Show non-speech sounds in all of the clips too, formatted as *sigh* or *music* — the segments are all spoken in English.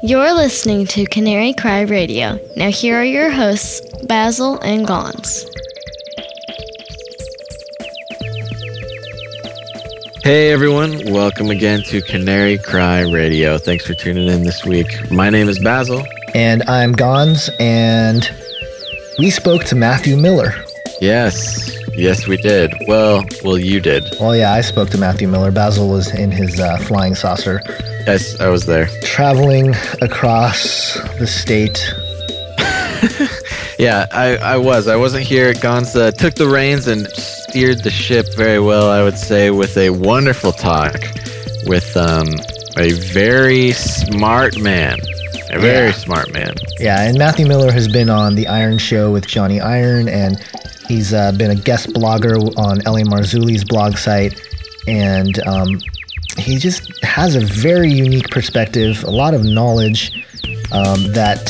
You're listening to Canary Cry Radio. Now, here are your hosts, Basil and Gons. Hey everyone, welcome again to Canary Cry Radio. Thanks for tuning in this week. My name is Basil. And I'm Gons, and we spoke to Matthew Miller. Yes, yes, we did. Well, well, you did. Well, yeah, I spoke to Matthew Miller. Basil was in his uh, flying saucer. Yes, I was there. Traveling across the state. *laughs* yeah, I, I was. I wasn't here. Gons uh, took the reins and steered the ship very well, I would say, with a wonderful talk with um, a very smart man. A very yeah. smart man. Yeah, and Matthew Miller has been on The Iron Show with Johnny Iron, and he's uh, been a guest blogger on L.A. Marzulli's blog site. And um, he just has a very unique perspective, a lot of knowledge um, that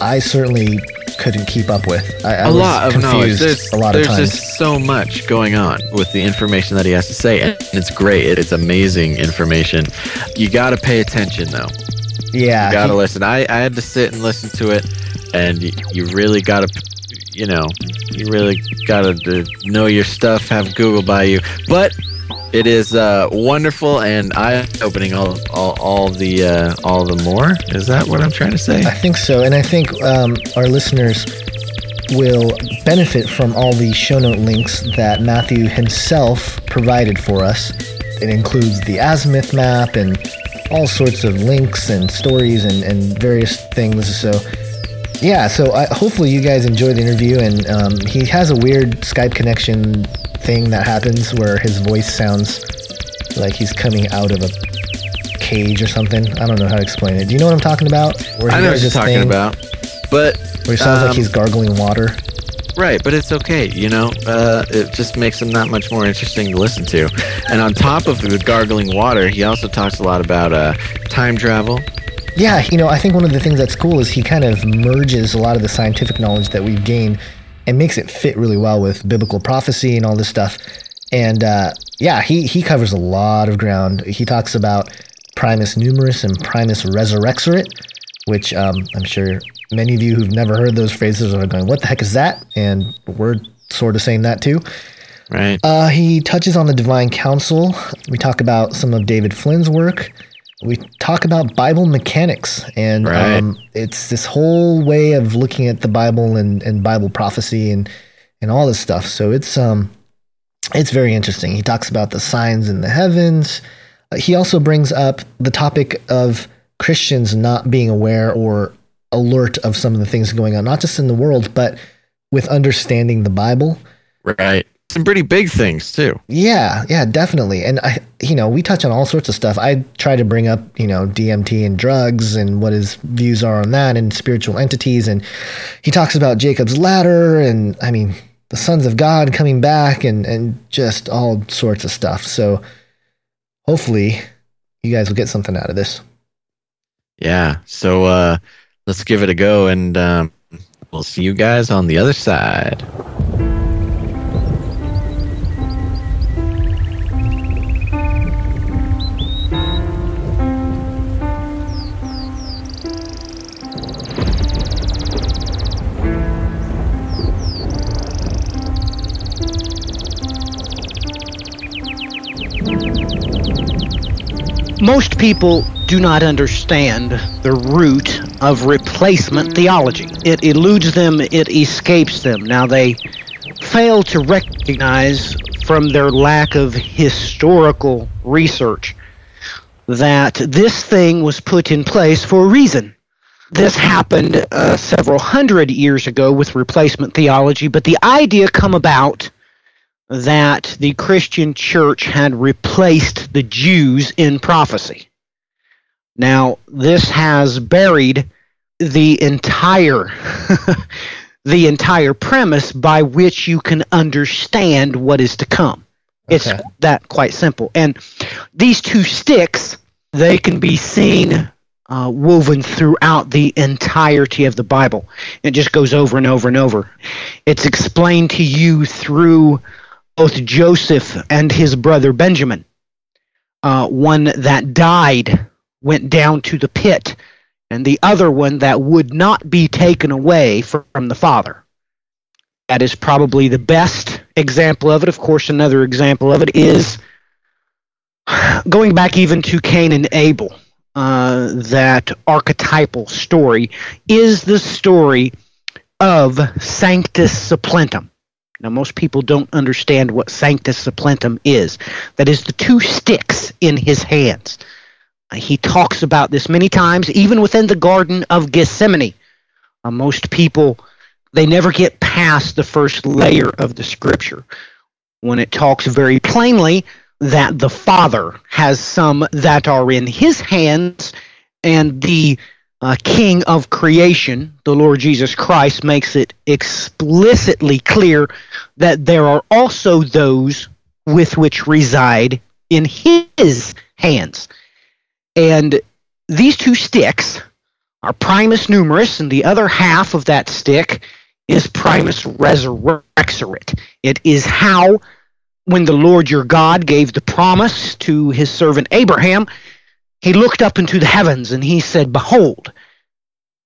I certainly couldn't keep up with. I, I a lot of knowledge. There's, a lot there's of times. just so much going on with the information that he has to say, and it's great. It's amazing information. You got to pay attention, though. Yeah, you got to listen. I, I had to sit and listen to it, and you, you really got to, you know, you really got to know your stuff. Have Google by you, but it is uh, wonderful and eye-opening. All, all, all the, uh, all the more. Is that what I'm trying to say? I think so, and I think um, our listeners will benefit from all the show note links that Matthew himself provided for us. It includes the azimuth map and all sorts of links and stories and, and various things. So, yeah, so I, hopefully you guys enjoy the interview. And um, he has a weird Skype connection thing that happens where his voice sounds like he's coming out of a cage or something. I don't know how to explain it. Do you know what I'm talking about? Where I know what you're talking about. But where he sounds um, like he's gargling water. Right, but it's okay. You know, uh, it just makes him that much more interesting to listen to. And on top of the gargling water, he also talks a lot about uh, time travel. Yeah, you know, I think one of the things that's cool is he kind of merges a lot of the scientific knowledge that we've gained and makes it fit really well with biblical prophecy and all this stuff. And uh, yeah, he he covers a lot of ground. He talks about Primus numerus and Primus resurrexerit, which um, I'm sure many of you who've never heard those phrases are going, "What the heck is that?" And we're sort of saying that too. Right. Uh, he touches on the divine council. We talk about some of David Flynn's work we talk about Bible mechanics, and right. um, it's this whole way of looking at the Bible and, and Bible prophecy and and all this stuff. So it's um it's very interesting. He talks about the signs in the heavens. Uh, he also brings up the topic of Christians not being aware or alert of some of the things going on, not just in the world, but with understanding the Bible. Right some pretty big things too. Yeah, yeah, definitely. And I, you know, we touch on all sorts of stuff. I try to bring up, you know, DMT and drugs and what his views are on that and spiritual entities. And he talks about Jacob's ladder and I mean, the sons of God coming back and and just all sorts of stuff. So hopefully you guys will get something out of this. Yeah. So uh let's give it a go and um, we'll see you guys on the other side. Most people do not understand the root of replacement theology. It eludes them, it escapes them. Now, they fail to recognize from their lack of historical research that this thing was put in place for a reason. This happened uh, several hundred years ago with replacement theology, but the idea come about that the Christian church had replaced the Jews in prophecy. Now, this has buried the entire *laughs* the entire premise by which you can understand what is to come. It's that quite simple. And these two sticks, they can be seen uh, woven throughout the entirety of the Bible. It just goes over and over and over. It's explained to you through both Joseph and his brother Benjamin. Uh, one that died went down to the pit and the other one that would not be taken away from the Father. That is probably the best example of it. Of course, another example of it is going back even to Cain and Abel. Uh, that archetypal story is the story of Sanctus Supplementum. Now, most people don't understand what Sanctus Supplementum is. That is the two sticks in his hands. He talks about this many times, even within the Garden of Gethsemane. Uh, most people, they never get past the first layer of the scripture when it talks very plainly that the Father has some that are in his hands, and the uh, King of creation, the Lord Jesus Christ, makes it explicitly clear that there are also those with which reside in his hands. And these two sticks are primus numerus, and the other half of that stick is primus resurrexerit. It is how, when the Lord your God gave the promise to his servant Abraham, he looked up into the heavens and he said, Behold,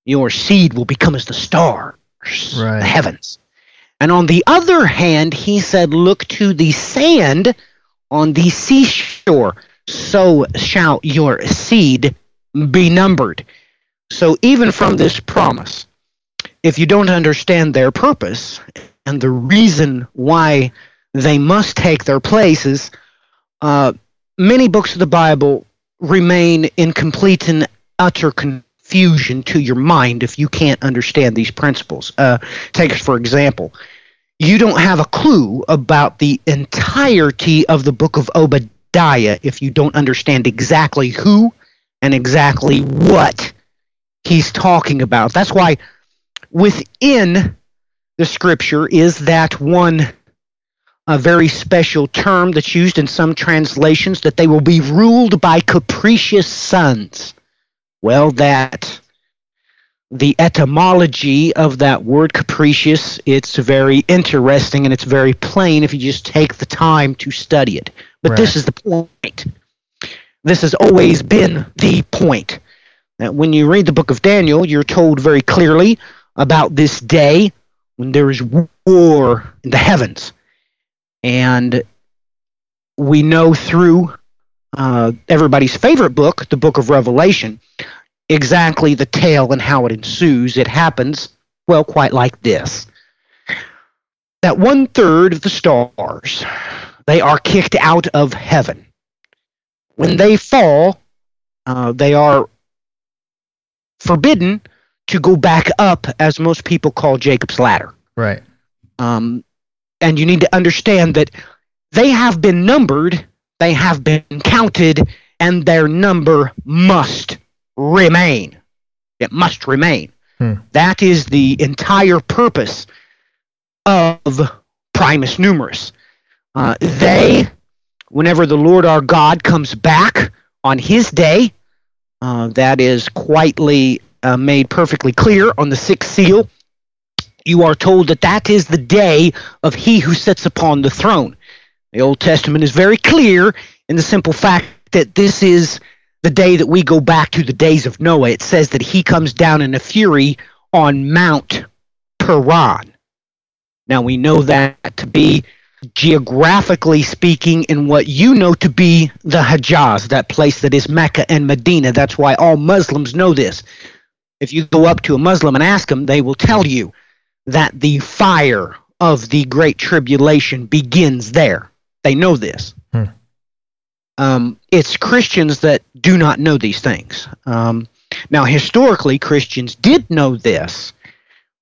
your seed will become as the stars, right. the heavens. And on the other hand, he said, Look to the sand on the seashore, so shall your seed be numbered. So, even from this promise, if you don't understand their purpose and the reason why they must take their places, uh, many books of the Bible remain in complete and utter confusion to your mind if you can't understand these principles. Uh, take for example, you don't have a clue about the entirety of the book of Obadiah if you don't understand exactly who and exactly what he's talking about. That's why within the scripture is that one a very special term that's used in some translations that they will be ruled by capricious sons. Well, that the etymology of that word capricious, it's very interesting and it's very plain if you just take the time to study it. But right. this is the point. This has always been the point. That when you read the book of Daniel, you're told very clearly about this day when there is war in the heavens and we know through uh, everybody's favorite book, the book of Revelation, exactly the tale and how it ensues. It happens, well, quite like this. That one third of the stars they are kicked out of heaven. When they fall uh, they are forbidden to go back up as most people call jacob's ladder. Right. Um, and you need to understand that they have been numbered, they have been counted, and their number must remain. It must remain. Hmm. That is the entire purpose of Primus Numerus. Uh, they, whenever the Lord our God comes back on his day, uh, that is quietly uh, made perfectly clear on the sixth seal you are told that that is the day of he who sits upon the throne. The Old Testament is very clear in the simple fact that this is the day that we go back to the days of Noah. It says that he comes down in a fury on Mount Paran. Now we know that to be geographically speaking in what you know to be the Hijaz, that place that is Mecca and Medina. That's why all Muslims know this. If you go up to a Muslim and ask them, they will tell you that the fire of the Great Tribulation begins there. They know this. Hmm. Um, it's Christians that do not know these things. Um, now, historically, Christians did know this,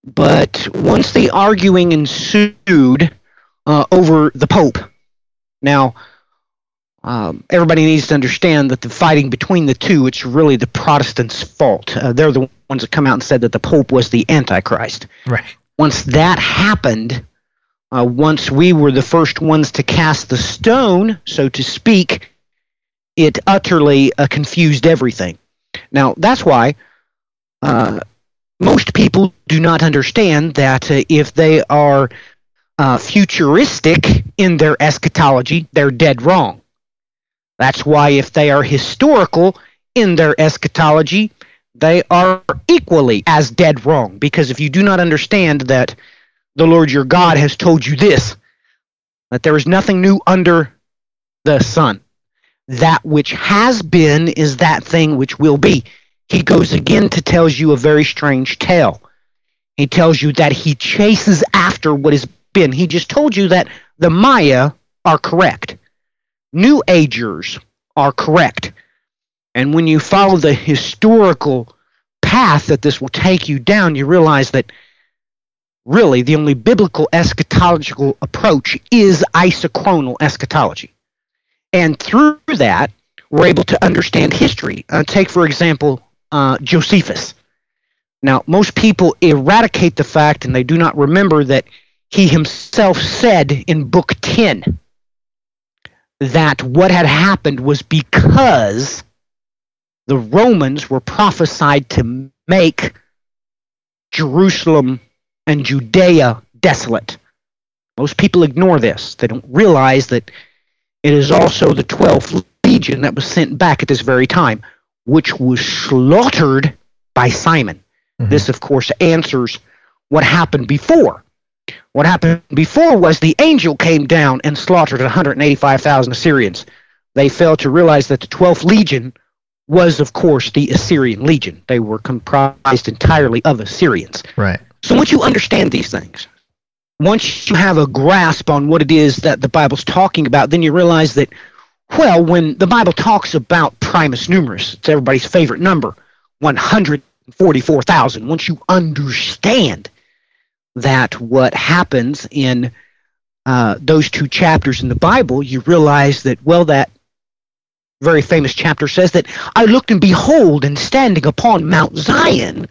but once the arguing ensued uh, over the Pope, now um, everybody needs to understand that the fighting between the two, it's really the Protestants' fault. Uh, they're the ones that come out and said that the Pope was the Antichrist. Right once that happened, uh, once we were the first ones to cast the stone, so to speak, it utterly uh, confused everything. Now, that's why uh, most people do not understand that uh, if they are uh, futuristic in their eschatology, they're dead wrong. That's why if they are historical in their eschatology, they are equally as dead wrong. Because if you do not understand that the Lord your God has told you this, that there is nothing new under the sun, that which has been is that thing which will be. He goes again to tells you a very strange tale. He tells you that he chases after what has been. He just told you that the Maya are correct. New Agers are correct. And when you follow the historical path that this will take you down, you realize that really the only biblical eschatological approach is isochronal eschatology. And through that, we're able to understand history. Uh, take, for example, uh, Josephus. Now, most people eradicate the fact and they do not remember that he himself said in Book 10 that what had happened was because the Romans were prophesied to make Jerusalem and Judea desolate. Most people ignore this. They don't realize that it is also the 12th legion that was sent back at this very time, which was slaughtered by Simon. Mm-hmm. This, of course, answers what happened before. What happened before was the angel came down and slaughtered 185,000 Assyrians. They failed to realize that the 12th legion was, of course, the Assyrian legion. They were comprised entirely of Assyrians. Right. So once you understand these things, once you have a grasp on what it is that the Bible's talking about, then you realize that, well, when the Bible talks about primus numerus, it's everybody's favorite number, 144,000. Once you understand that what happens in uh, those two chapters in the Bible, you realize that, well, that very famous chapter says that I looked and behold, and standing upon Mount Zion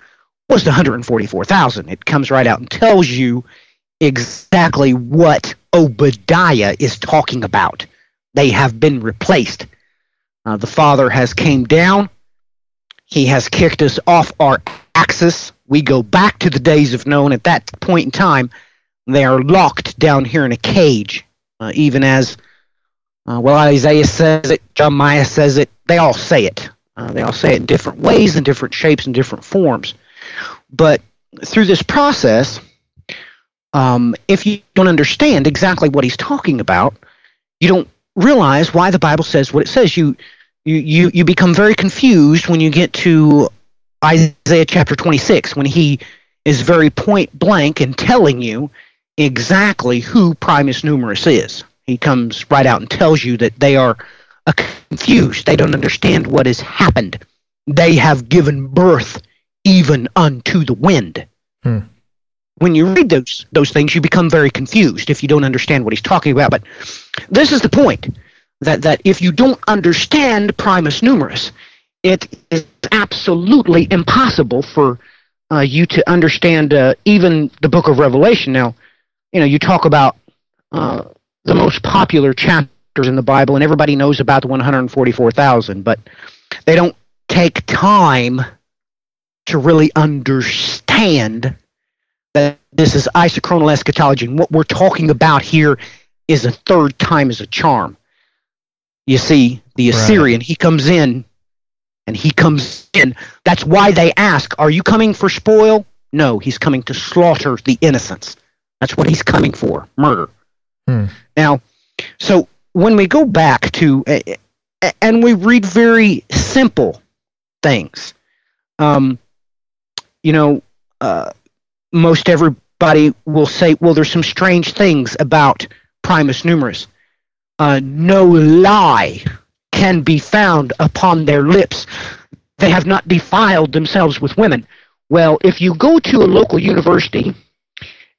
was the 144,000. It comes right out and tells you exactly what Obadiah is talking about. They have been replaced. Uh, the Father has came down. He has kicked us off our axis. We go back to the days of Noah. At that point in time, they are locked down here in a cage, uh, even as uh, well Isaiah says it, Jeremiah says it. They all say it. Uh, they all say it in different ways, in different shapes, and different forms. But through this process, um, if you don't understand exactly what he's talking about, you don't realize why the Bible says what it says. You you you, you become very confused when you get to Isaiah chapter 26 when he is very point blank in telling you exactly who Primus Numerus is. He comes right out and tells you that they are confused. They don't understand what has happened. They have given birth even unto the wind. Hmm. When you read those those things, you become very confused if you don't understand what he's talking about. But this is the point that that if you don't understand primus numerus, it is absolutely impossible for uh, you to understand uh, even the book of Revelation. Now, you know, you talk about uh, the most popular chapters in the Bible, and everybody knows about the 144,000, but they don't take time to really understand that this is isochronal eschatology. And what we're talking about here is a third time is a charm. You see, the Assyrian, right. he comes in and he comes in. That's why they ask, Are you coming for spoil? No, he's coming to slaughter the innocents. That's what he's coming for murder. Hmm. Now, so when we go back to, and we read very simple things, um, you know, uh, most everybody will say, well, there's some strange things about primus numerus. Uh, no lie can be found upon their lips. They have not defiled themselves with women. Well, if you go to a local university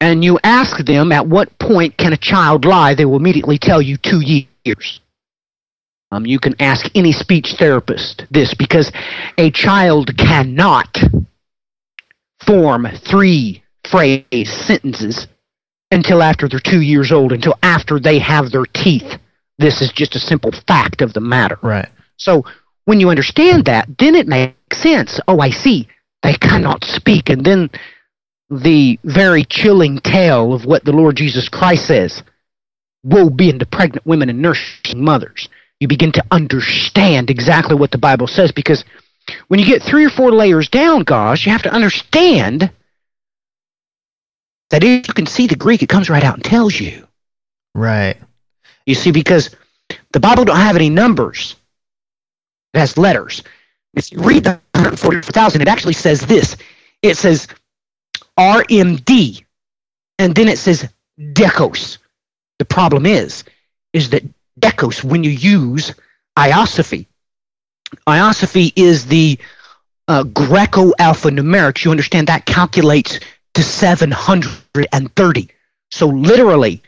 and you ask them at what point can a child lie, they will immediately tell you two years. Um, you can ask any speech therapist this because a child cannot form three phrase sentences until after they're two years old, until after they have their teeth. This is just a simple fact of the matter. Right. So when you understand that, then it makes sense. Oh, I see. They cannot speak. And then the very chilling tale of what the Lord Jesus Christ says Woe be unto pregnant women and nursing mothers. You begin to understand exactly what the Bible says because when you get three or four layers down, gosh, you have to understand that if you can see the Greek, it comes right out and tells you. Right. You see, because the Bible don't have any numbers. It has letters. If you read the 144,000, it actually says this. It says RMD, and then it says decos. The problem is, is that decos, when you use isopsephy, isopsephy is the uh, Greco alphanumerics. You understand that calculates to 730. So literally,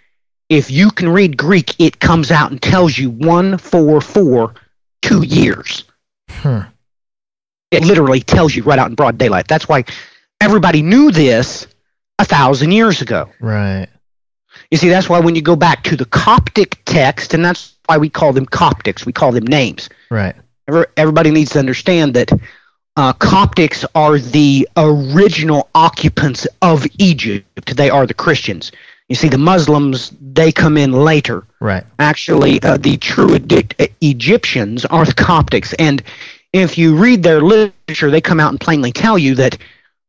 if you can read Greek, it comes out and tells you one, four, four, two years. Hmm. It literally tells you right out in broad daylight. That's why everybody knew this a thousand years ago. Right. You see, that's why when you go back to the Coptic text, and that's why we call them Coptics, we call them names. Right. Everybody needs to understand that uh, Coptics are the original occupants of Egypt. They are the Christians. You see, the Muslims, they come in later. Right. Actually, uh, the true Egyptians are the Coptics. And if you read their literature, they come out and plainly tell you that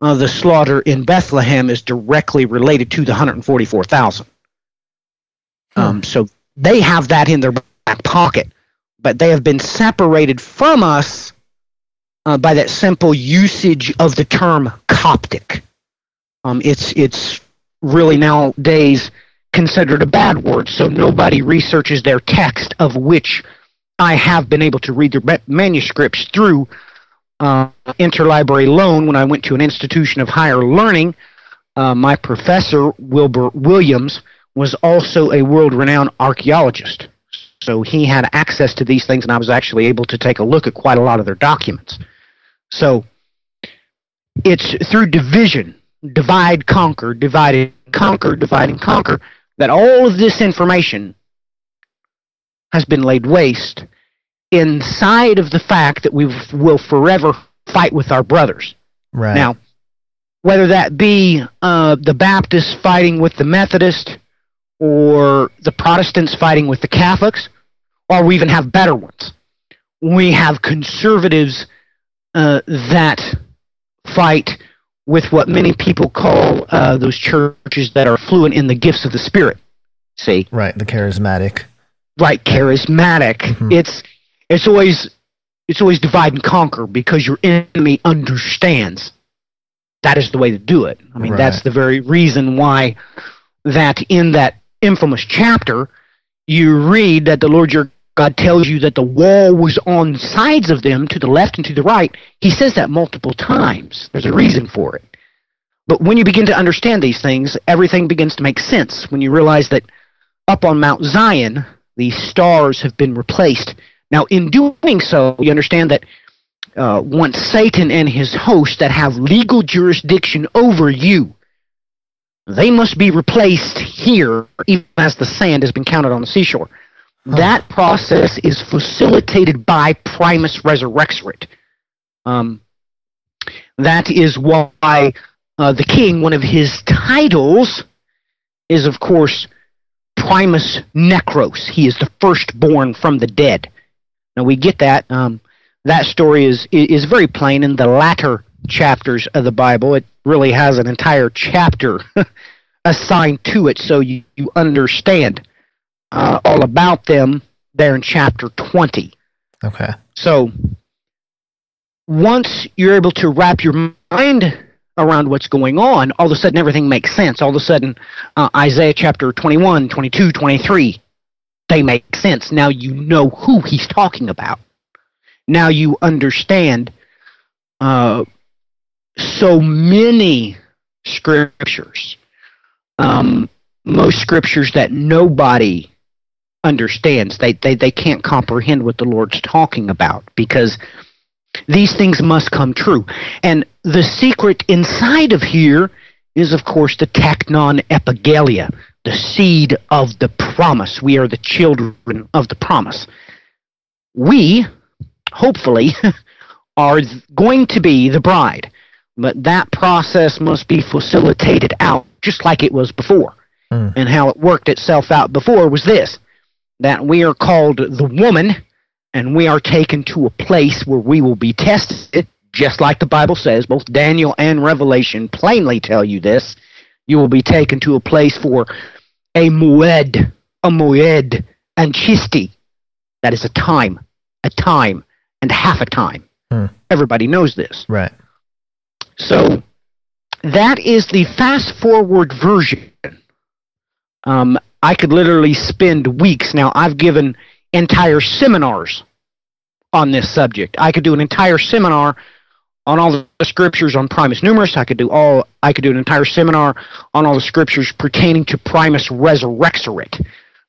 uh, the slaughter in Bethlehem is directly related to the 144,000. Hmm. Um, so they have that in their back pocket, but they have been separated from us uh, by that simple usage of the term Coptic. Um, it's it's really nowadays considered a bad word, so nobody researches their text, of which I have been able to read their manuscripts through uh, interlibrary loan when I went to an institution of higher learning. Uh, my professor, Wilbur Williams, was also a world renowned archaeologist. So he had access to these things, and I was actually able to take a look at quite a lot of their documents. So it's through division divide, conquer, divide conquer, divide and conquer, that all of this information has been laid waste inside of the fact that we will forever fight with our brothers. Right. Now, whether that be uh, the Baptists fighting with the Methodists, or the Protestants fighting with the Catholics, or we even have better ones. We have conservatives uh, that fight with what many people call uh, those churches that are fluent in the gifts of the Spirit. See, right, the charismatic. Right, charismatic. Mm-hmm. It's it's always it's always divide and conquer because your enemy understands that is the way to do it. I mean, right. that's the very reason why that in that infamous chapter you read that the Lord your God tells you that the wall was on sides of them to the left and to the right. He says that multiple times. There's a reason for it. But when you begin to understand these things, everything begins to make sense. When you realize that up on Mount Zion, the stars have been replaced. Now, in doing so, you understand that uh, once Satan and his hosts that have legal jurisdiction over you, they must be replaced here, even as the sand has been counted on the seashore. That process is facilitated by Primus Resurrexit. Um, that is why uh, the king, one of his titles, is of course Primus Necros. He is the firstborn from the dead. Now we get that. Um, that story is is very plain in the latter chapters of the Bible. It really has an entire chapter *laughs* assigned to it, so you, you understand uh, all about them there in chapter 20. Okay. So once you're able to wrap your mind around what's going on, all of a sudden everything makes sense. All of a sudden, uh, Isaiah chapter 21, 22, 23, they make sense. Now you know who he's talking about. Now you understand uh, so many scriptures. Um, most scriptures that nobody understands. They, they, they can't comprehend what the Lord's talking about because these things must come true. And the secret inside of here is, of course, the teknon epigalia, the seed of the promise. We are the children of the promise. We, hopefully, *laughs* are going to be the bride. But that process must be facilitated out just like it was before. Mm. And how it worked itself out before was this that we are called the woman and we are taken to a place where we will be tested, just like the Bible says. Both Daniel and Revelation plainly tell you this. You will be taken to a place for a mued, a mued, and chisti. That is a time, a time, and half a time. Hmm. Everybody knows this. Right. So that is the fast forward version. Um, I could literally spend weeks. Now, I've given entire seminars on this subject. I could do an entire seminar on all the scriptures on Primus Numerus. I could do all. I could do an entire seminar on all the scriptures pertaining to Primus Resurrexerit.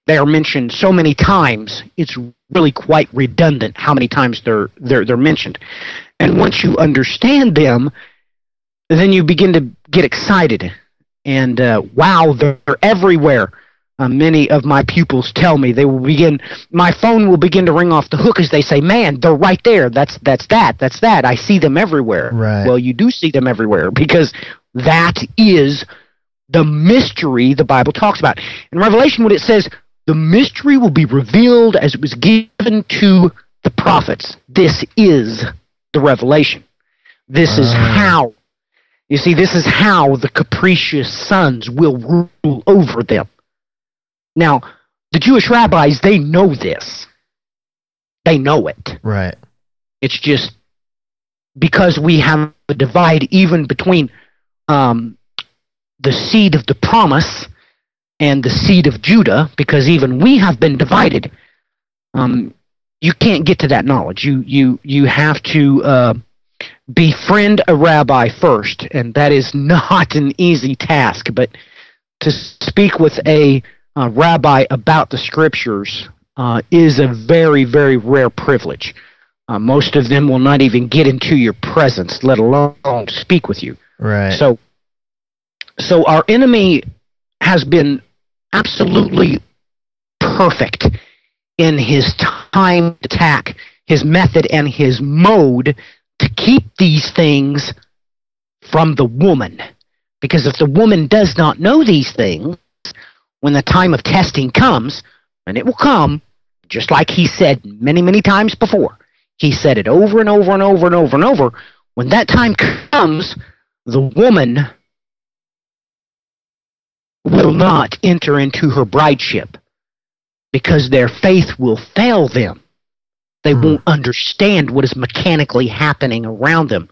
They are mentioned so many times. It's really quite redundant how many times they're they're they're mentioned. And once you understand them, then you begin to get excited. And uh, wow, they're everywhere. Uh, many of my pupils tell me they will begin. My phone will begin to ring off the hook as they say, "Man, they're right there. That's that's that. That's that. I see them everywhere." Right. Well, you do see them everywhere because that is the mystery the Bible talks about. In Revelation, when it says the mystery will be revealed as it was given to the prophets, this is the revelation. This is Ah. how. You see, this is how the capricious sons will rule over them. Now, the Jewish rabbis, they know this. They know it. Right. It's just because we have a divide even between um, the seed of the promise and the seed of Judah, because even we have been divided. Um, you can't get to that knowledge. You you you have to uh, befriend a rabbi first, and that is *laughs* not an easy task. But to speak with a uh, rabbi about the scriptures uh, is a very very rare privilege. Uh, most of them will not even get into your presence, let alone speak with you. Right. So, so our enemy has been absolutely perfect in his time attack, his method, and his mode to keep these things from the woman. Because if the woman does not know these things, when the time of testing comes, and it will come, just like he said many, many times before, he said it over and over and over and over and over. When that time comes, the woman will not enter into her brideship because their faith will fail them. They Hmm. won't understand what is mechanically happening around them.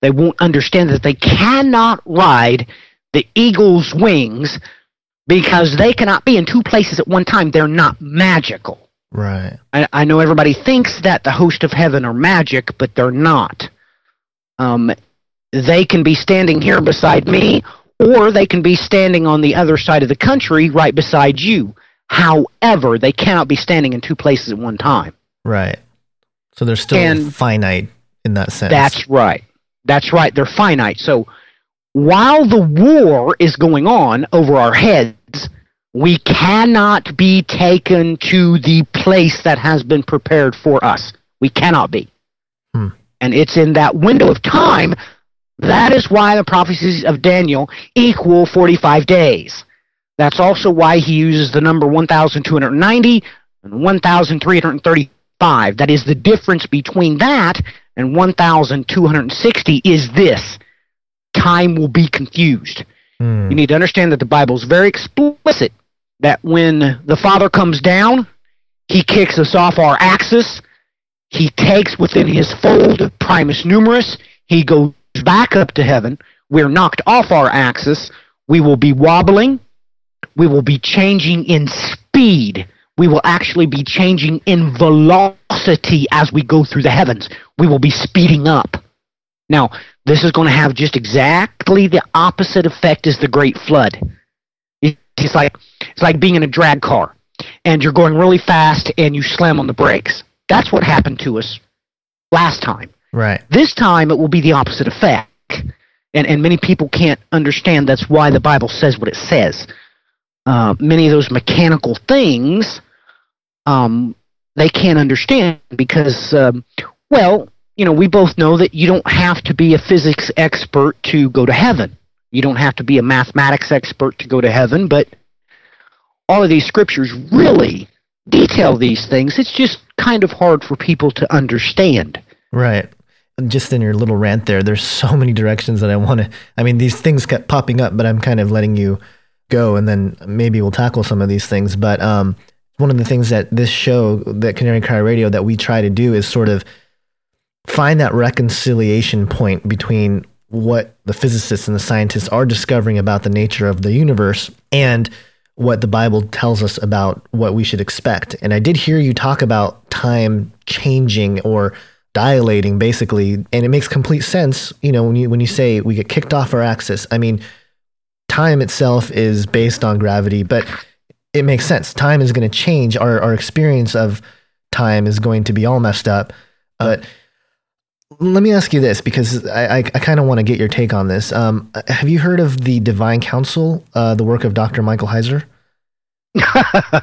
They won't understand that they cannot ride the eagle's wings because they cannot be in two places at one time. They're not magical. right. I, I know everybody thinks that the host of heaven are magic, but they're not. Um, they can be standing here beside me, or they can be standing on the other side of the country right beside you. However, they cannot be standing in two places at one time. Right. So they're still And- finite in that sense. That's right. That's right. They're finite. So while the war is going on over our heads, we cannot be taken to the place that has been prepared for us. We cannot be. Hmm. And it's in that window of time. That is why the prophecies of Daniel equal 45 days. That's also why he uses the number 1,290 and 1,335. That is the difference between that and 1,260 is this. Time will be confused. Hmm. You need to understand that the Bible is very explicit that when the Father comes down, he kicks us off our axis. He takes within his fold primus numerus. He goes back up to heaven. We're knocked off our axis. We will be wobbling. We will be changing in speed. We will actually be changing in velocity as we go through the heavens. We will be speeding up. Now, this is going to have just exactly the opposite effect as the Great Flood. It's like it's like being in a drag car, and you're going really fast, and you slam on the brakes. That's what happened to us last time. Right. This time, it will be the opposite effect, and and many people can't understand. That's why the Bible says what it says. Uh, many of those mechanical things, um, they can't understand because, um, well, you know, we both know that you don't have to be a physics expert to go to heaven. You don't have to be a mathematics expert to go to heaven, but all of these scriptures really detail these things. It's just kind of hard for people to understand. Right. Just in your little rant there, there's so *laughs* many directions that I want to. I mean, these things kept popping up, but I'm kind of letting you go, and then maybe we'll tackle some of these things. But um, one of the things that this show, that Canary Cry Radio, that we try to do is sort of find that reconciliation point between what the physicists and the scientists are discovering about the nature of the universe and what the Bible tells us about what we should expect. And I did hear you talk about time changing or dilating basically, and it makes complete sense, you know, when you when you say we get kicked off our axis. I mean, time itself is based on gravity, but it makes sense. Time is going to change. Our our experience of time is going to be all messed up. But let me ask you this because I, I, I kind of want to get your take on this. Um, have you heard of the Divine Council, uh, the work of Dr. Michael Heiser? *laughs*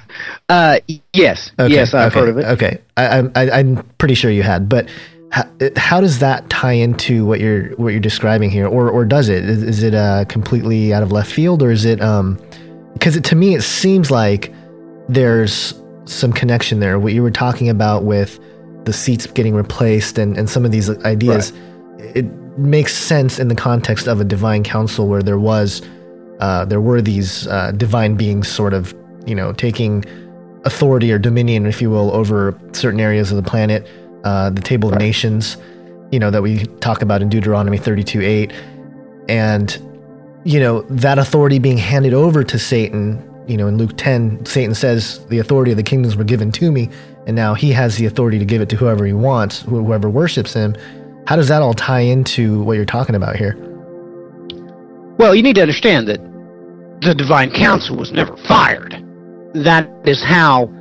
uh, yes, Okay, yes, I've okay, heard of it. Okay, I, I, I'm pretty sure you had, but how, how does that tie into what you're what you're describing here, or or does it? Is, is it uh, completely out of left field, or is it? Um, because to me, it seems like there's some connection there. What you were talking about with the seats getting replaced and and some of these ideas, it makes sense in the context of a divine council where there was. Uh, there were these uh, divine beings sort of, you know, taking authority or dominion, if you will, over certain areas of the planet. Uh, the Table of Nations, you know, that we talk about in Deuteronomy 32 8. And, you know, that authority being handed over to Satan, you know, in Luke 10, Satan says, The authority of the kingdoms were given to me, and now he has the authority to give it to whoever he wants, wh- whoever worships him. How does that all tie into what you're talking about here? Well, you need to understand that the divine council was never fired. That is how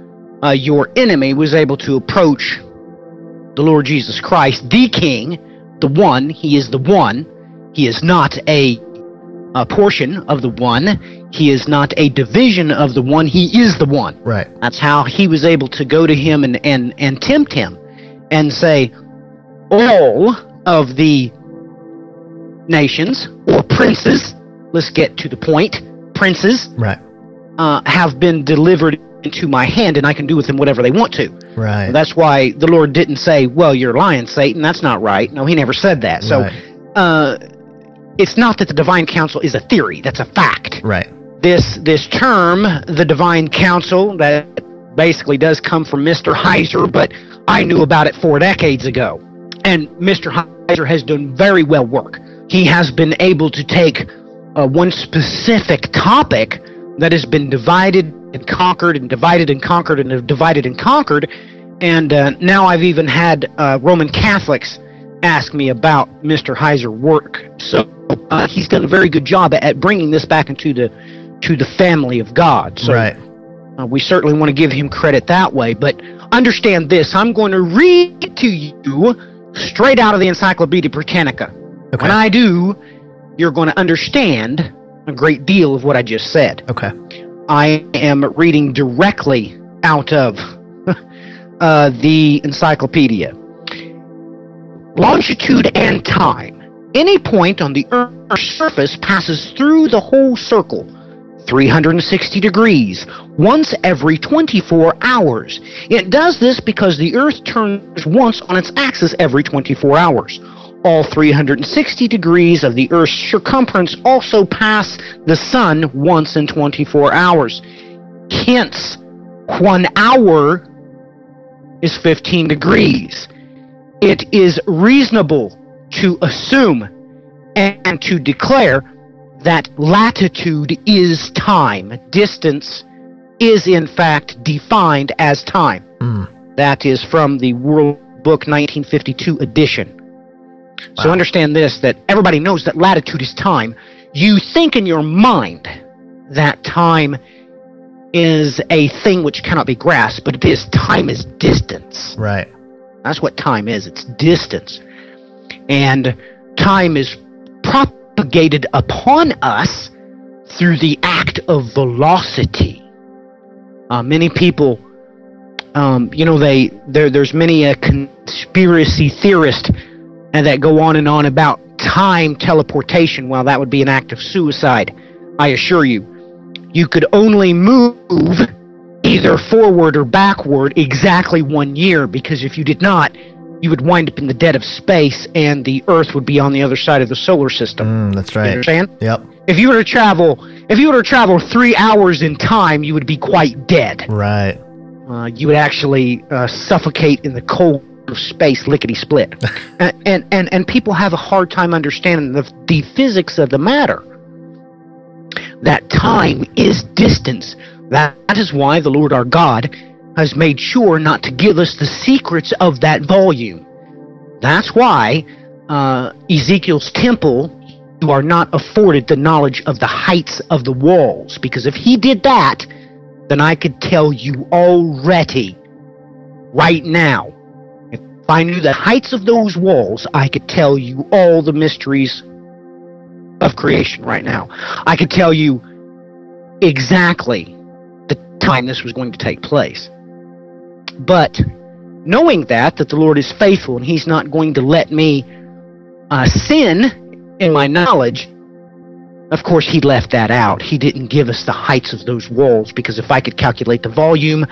uh, your enemy was able to approach the Lord Jesus Christ, the King, the one. He is the one. He is not a, a portion of the one. He is not a division of the one. He is the one. Right. That's how he was able to go to him and, and, and tempt him and say, all of the nations or princes, let's get to the point, princes, Right. uh, have been delivered into my hand and I can do with them whatever they want to. Right. That's why the Lord didn't say, well, you're lying, Satan. That's not right. No, he never said that. So Right. uh, it's not that the divine council is a theory. That's a fact right. this this term, the Divine Council, that basically does come from Mr. Heiser, but I knew about it four decades ago. And Mr. Heiser has done very well work. He has been able to take uh, one specific topic that has been divided and conquered and divided and conquered and divided and conquered. And uh, now I've even had uh, Roman Catholics ask me about Mr. Heiser work. So uh, he's done a very good job at, at bringing this back into the to the family of God. So right. uh, we certainly want to give him credit that way. But understand this: I'm going to read to you straight out of the Encyclopedia Britannica. Okay. When I do, you're going to understand a great deal of what I just said. okay. I am reading directly out of *laughs* uh, the encyclopedia. Longitude and time. Any point on the Earth's surface passes through the whole circle, 360 degrees, once every 24 hours. It does this because the Earth turns once on its axis every 24 hours. All 360 degrees of the Earth's circumference also pass the Sun once in 24 hours. Hence, one hour is 15 degrees. It is reasonable to assume and to declare that latitude is time. Distance is, in fact, defined as time. Mm. That is from the World Book 1952 edition. So understand this that everybody knows that latitude is time. You think in your mind that time is a thing which cannot be grasped, but it is time is distance. Right. That's what time is. It's distance. And time is propagated upon us through the act of velocity. Uh, many people, um, you know, they there. There's many a conspiracy theorist that go on and on about time teleportation. Well, that would be an act of suicide. I assure you, you could only move either forward or backward exactly one year, because if you did not, you would wind up in the dead of space and the Earth would be on the other side of the solar system. Mm, that's You understand? Yep. If you were to travel, if you were to travel three hours in time, you would be quite dead. Right. Uh, you would actually uh, suffocate in the cold of space, lickety split. and, *laughs* and and and people have a hard time understanding the the physics of the matter. That time is distance. That, is why the Lord our God has made sure not to give us the secrets of that volume. That's why uh, Ezekiel's temple, you are not afforded the knowledge of the heights of the walls, because if he did that, then I could tell you already, right now, if I knew the heights of those walls, I could tell you all the mysteries of creation right now. I could tell you exactly time this was going to take place. But knowing that, that the Lord is faithful and He's not going to let me uh, sin in my knowledge, of course, He left that out. He didn't give us the heights of those walls because if I could calculate the volume,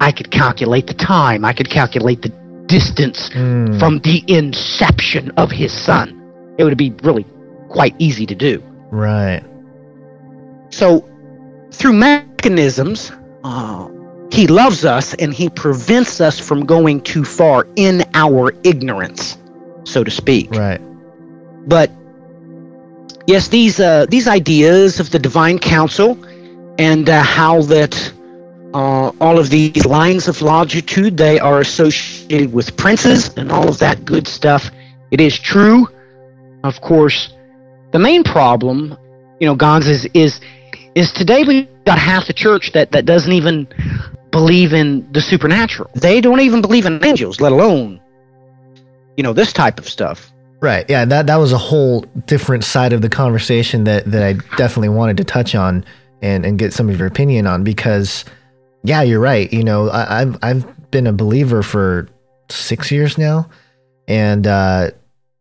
I could calculate the time, I could calculate the distance Mm, from the inception of His Son. It would be really quite easy to do. right. So, through mechanisms, uh, he loves us and he prevents us from going too far in our ignorance, so to speak. Right. But yes, these uh, these ideas of the divine council and uh, how that uh, all of these lines of longitude they are associated with princes and all of that good stuff. It is true, of course. The main problem, you know, Gonz is is is today we got half the church that that doesn't even believe in the supernatural. They don't even believe in angels, let alone you know this type of stuff. Right. Yeah, that that was a whole different side of the conversation that that I definitely wanted to touch on and and get some of your opinion on because yeah, you're right. You know, I, I've I've been a believer for six years now, and uh,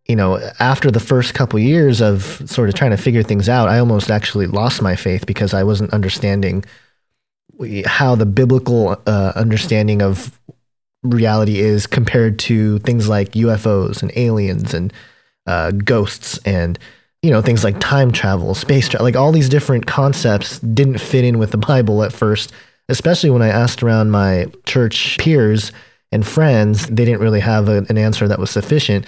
you know, after the first couple years of sort of trying to figure things out, I almost actually lost my faith because I wasn't understanding how the biblical uh, understanding of reality is compared to things like UFOs and aliens and uh, ghosts and you know things like time travel, space travel, like all these different concepts didn't fit in with the Bible at first. Especially when I asked around my church peers and friends, they didn't really have a, an answer that was sufficient.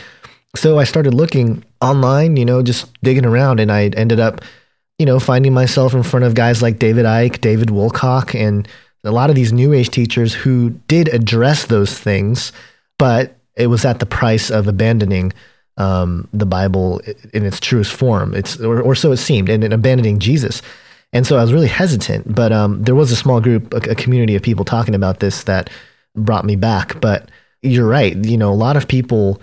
So I started looking online, you know, just digging around, and I ended up, you know, finding myself in front of guys like David Icke, David Wilcock, and a lot of these New Age teachers who did address those things, but it was at the price of abandoning um, the Bible in its truest form. It's or, or so it seemed, and, and abandoning Jesus. And so I was really hesitant. But um, there was a small group, a, a community of people talking about this that brought me back. But you're right. You know, a lot of people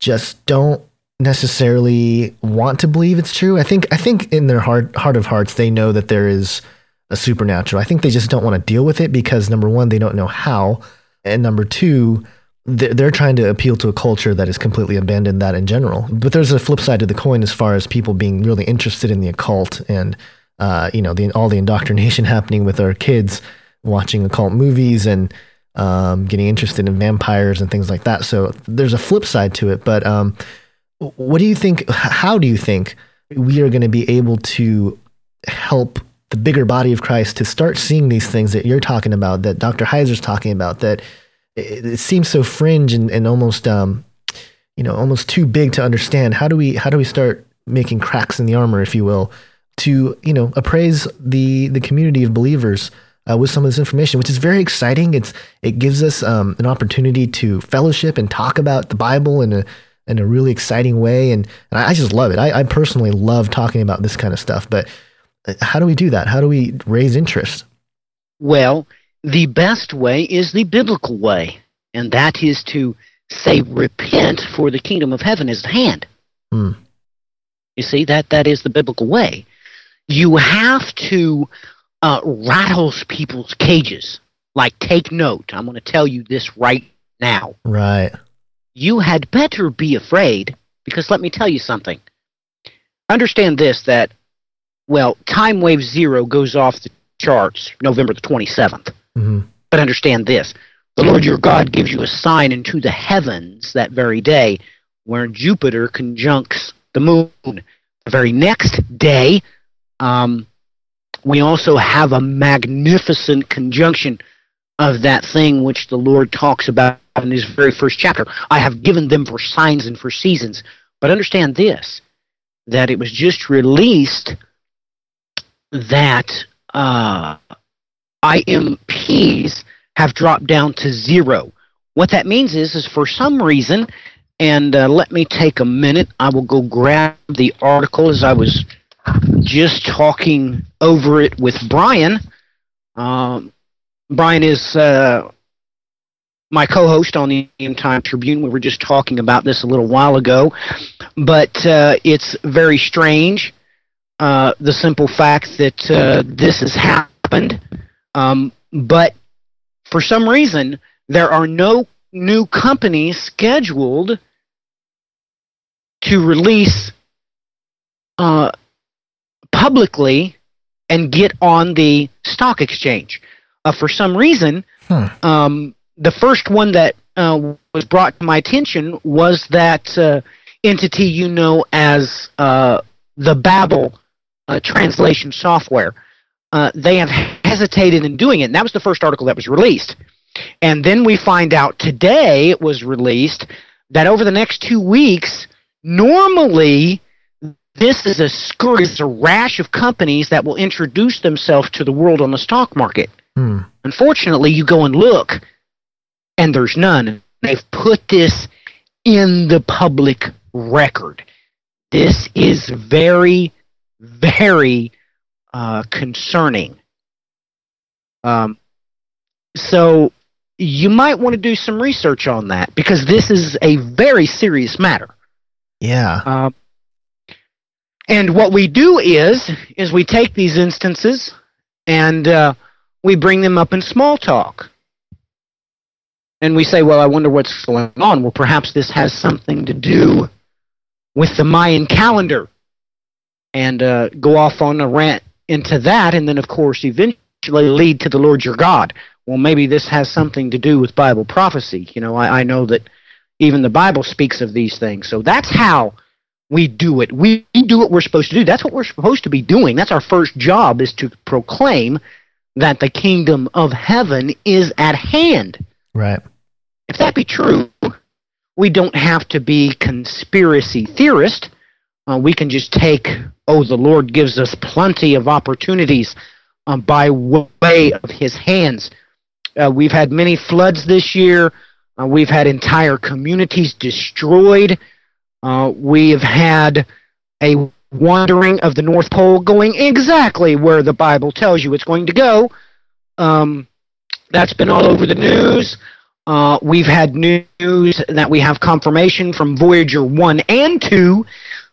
just don't necessarily want to believe it's true. I think I think in their heart heart of hearts they know that there is a supernatural. I think they just don't want to deal with it because number one, they don't know how, and number two, they're they're trying to appeal to a culture that has completely abandoned that in general. But there's a flip side to the coin as far as people being really interested in the occult and uh, you know the, all the indoctrination *laughs* happening with our kids watching occult movies and um, getting interested in vampires and things like that. So there's a flip side to it. But um, what do you think? How do you think we are going to be able to help the bigger body of Christ to start seeing these things that you're talking about, that Dr. Heiser's talking about, that it, it seems so fringe and, and almost, um, you know, almost too big to understand. How do we, how do we start making cracks in the armor, if you will, to, you know, appraise the, the community of believers uh, with some of this information, which is very exciting. It's, it gives us um, an opportunity to fellowship and talk about the Bible in a, in a really exciting way. And, and I just love it. I, I personally love talking about this kind of stuff, but uh, how do we do that? How do we raise interest? Well, the best way is the biblical way, and that is to say, "Repent, for the kingdom of heaven is at hand." Hmm. You see that that is the biblical way. You have to uh, rattle people's cages. Like, take note. I'm going to tell you this right now. Right. You had better be afraid, because let me tell you something. Understand this: that well, time wave zero goes off the charts November the 27th. hmm But understand this the Lord your God gives you a sign into the heavens that very day, where Jupiter conjuncts the moon. The very next day, um, we also have a magnificent conjunction of that thing which the Lord talks about in his very first chapter. I have given them for signs and for seasons. But understand this that it was just released that uh, IMPs have dropped down to zero. What that means is, is for some reason, and uh, let me take a minute. I will go grab the article as I was just talking over it with Brian. Um, Brian is uh, my co-host on the End Time Tribune. We were just talking about this a little while ago, but uh, it's very strange. Uh, the simple fact that uh, this has happened, um, but for some reason there are no new companies scheduled to release uh, publicly and get on the stock exchange. Uh, for some reason, Hmm. um, the first one that uh, was brought to my attention was that uh, entity you know as uh, the Babel uh, translation software. Uh, they have hesitated in doing it, and that was the first article that was released. And then we find out today it was released that over the next two weeks, normally this is a scourge, a rash of companies that will introduce themselves to the world on the stock market. Hmm. Unfortunately, you go and look, and there's none. They've put this in the public record. This is very, very uh, concerning. Um, so you might want to do some research on that because this is a very serious matter. Yeah. Um, and what we do is is we take these instances and uh, we bring them up in small talk. And we say, well, I wonder what's going on. Well, perhaps this has something to do with the Mayan calendar. And uh, go off on a rant into that, and then, of course, eventually lead to the Lord your God. Well, maybe this has something to do with Bible prophecy. You know, I, I know that even the Bible speaks of these things. So that's how we do it. We do what we're supposed to do. That's what we're supposed to be doing. That's our first job is to proclaim that the kingdom of heaven is at hand. Right. If that be true, we don't have to be conspiracy theorist. Uh, we can just take, oh, the Lord gives us plenty of opportunities uh, by way of His hands. Uh, we've had many floods this year. Uh, we've had entire communities destroyed. Uh, we have had a wandering of the North Pole going exactly where the Bible tells you it's going to go. Um, that's been all over the news. Uh, we've had news that we have confirmation from Voyager 1 and 2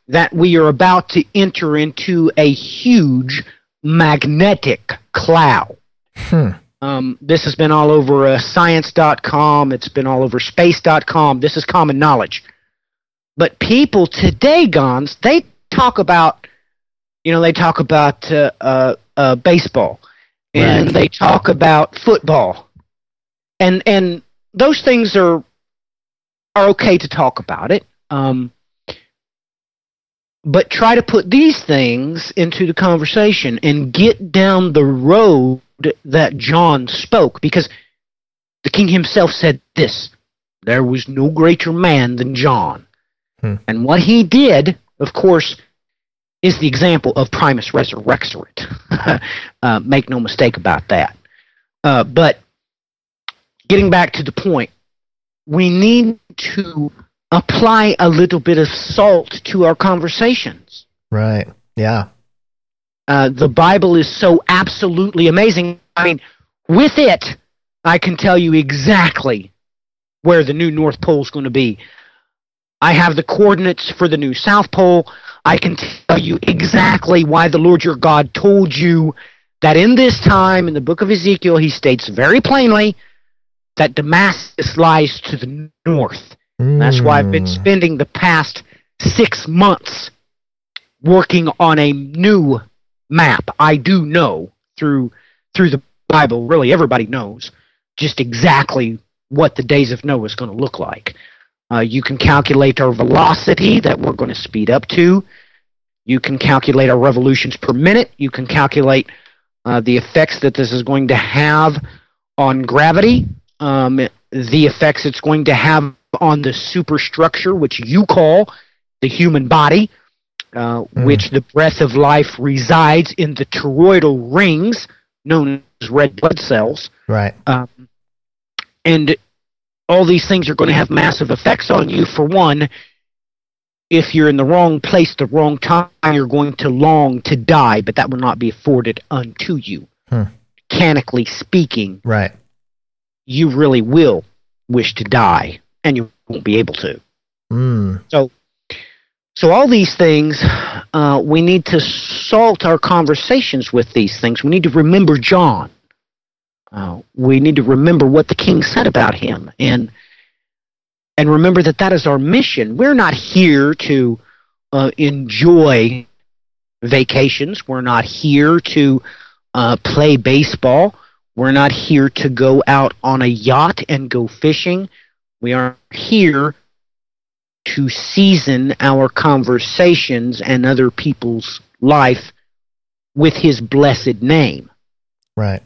that we are about to enter into a huge magnetic cloud. Hmm. Um, this has been all over uh, science.com. It's been all over space.com. This is common knowledge. But people today, Gonz, they talk about, you know, they talk about uh, uh, uh, baseball and Right. they talk about football, and and those things are are okay to talk about it. Um, but try to put these things into the conversation and get down the road that John spoke because the king himself said this there was no greater man than John. Hmm. And what he did, of course, is the example of Primus Resurrexit. *laughs* uh, make no mistake about that. Uh, but getting back to the point, we need to apply a little bit of salt to our conversations. Right. Yeah. Uh, the Bible is so absolutely amazing. I mean, with it, I can tell you exactly where the new North Pole is going to be. I have the coordinates for the new South Pole. I can tell you exactly why the Lord your God told you that in this time, in the book of Ezekiel, he states very plainly that Damascus lies to the north. That's why I've been Mm. spending the past six months working on a new map. I do know through through the Bible, really everybody knows just exactly what the days of Noah is going to look like. Uh, you can calculate our velocity that we're going to speed up to. You can calculate our revolutions per minute. You can calculate uh, the effects that this is going to have on gravity, um, the effects it's going to have on the superstructure, which you call the human body, uh, mm. which the breath of life resides in the toroidal rings known as red blood cells. Right. Um, and all these things are going to have massive effects on you. For one, if you're in the wrong place, the wrong time, you're going to long to die, but that will not be afforded unto you. Hmm. Mechanically speaking, right? You really will wish to die, and you won't be able to. Mm. So, so all these things, uh, we need to salt our conversations with these things. We need to remember John. Uh, we need to remember what the king said about him and and remember that that is our mission. We're not here to uh, enjoy vacations. We're not here to uh, play baseball. We're not here to go out on a yacht and go fishing. We are here to season our conversations and other people's life with his blessed name. Right.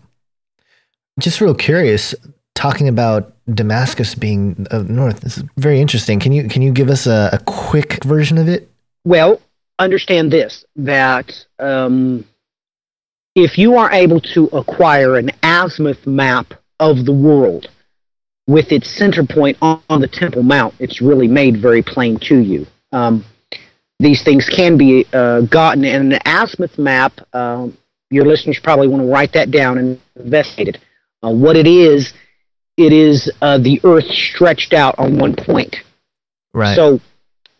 Just real curious, talking about Damascus being uh, north. This is very interesting. Can you can you give us a, a quick version of it? Well, understand this: that um, if you are able to acquire an azimuth map of the world with its center point on, on the Temple Mount, it's really made very plain to you. Um, these things can be uh, gotten, and an azimuth map. Um, your listeners probably want to write that down and investigate it. Uh, what it is, it is uh, the Earth stretched out on one point. Right. So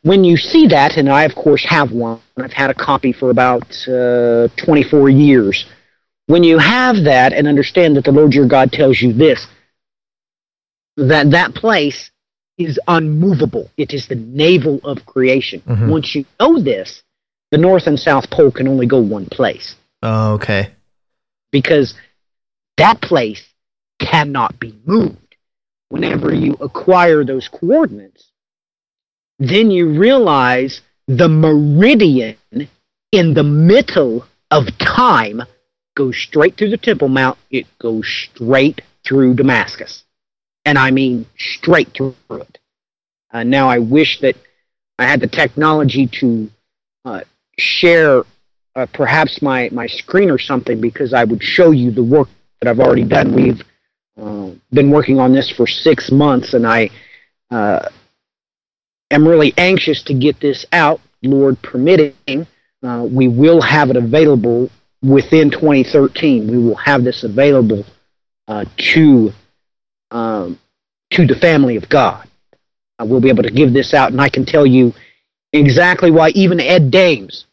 when you see that, and I of course have one, I've had a copy for about uh, 24 years. When you have that and understand that the Lord your God tells you this, that that place is unmovable. It is the navel of creation. Mm-hmm. Once you know this, the North and South Pole can only go one place. Oh, okay. Because that place cannot be moved. Whenever you acquire those coordinates, then you realize the meridian in the middle of time goes straight through the Temple Mount. It goes straight through Damascus. And I mean straight through it. Uh, now, I wish that I had the technology to uh, share uh, perhaps my, my screen or something because I would show you the work that I've already done. We've uh, been working on this for six months, and I uh, am really anxious to get this out, Lord permitting. Uh, we will have it available within 2013. We will have this available uh, to um, to the family of God. I will be able to give this out, and I can tell you exactly why even Ed Dames,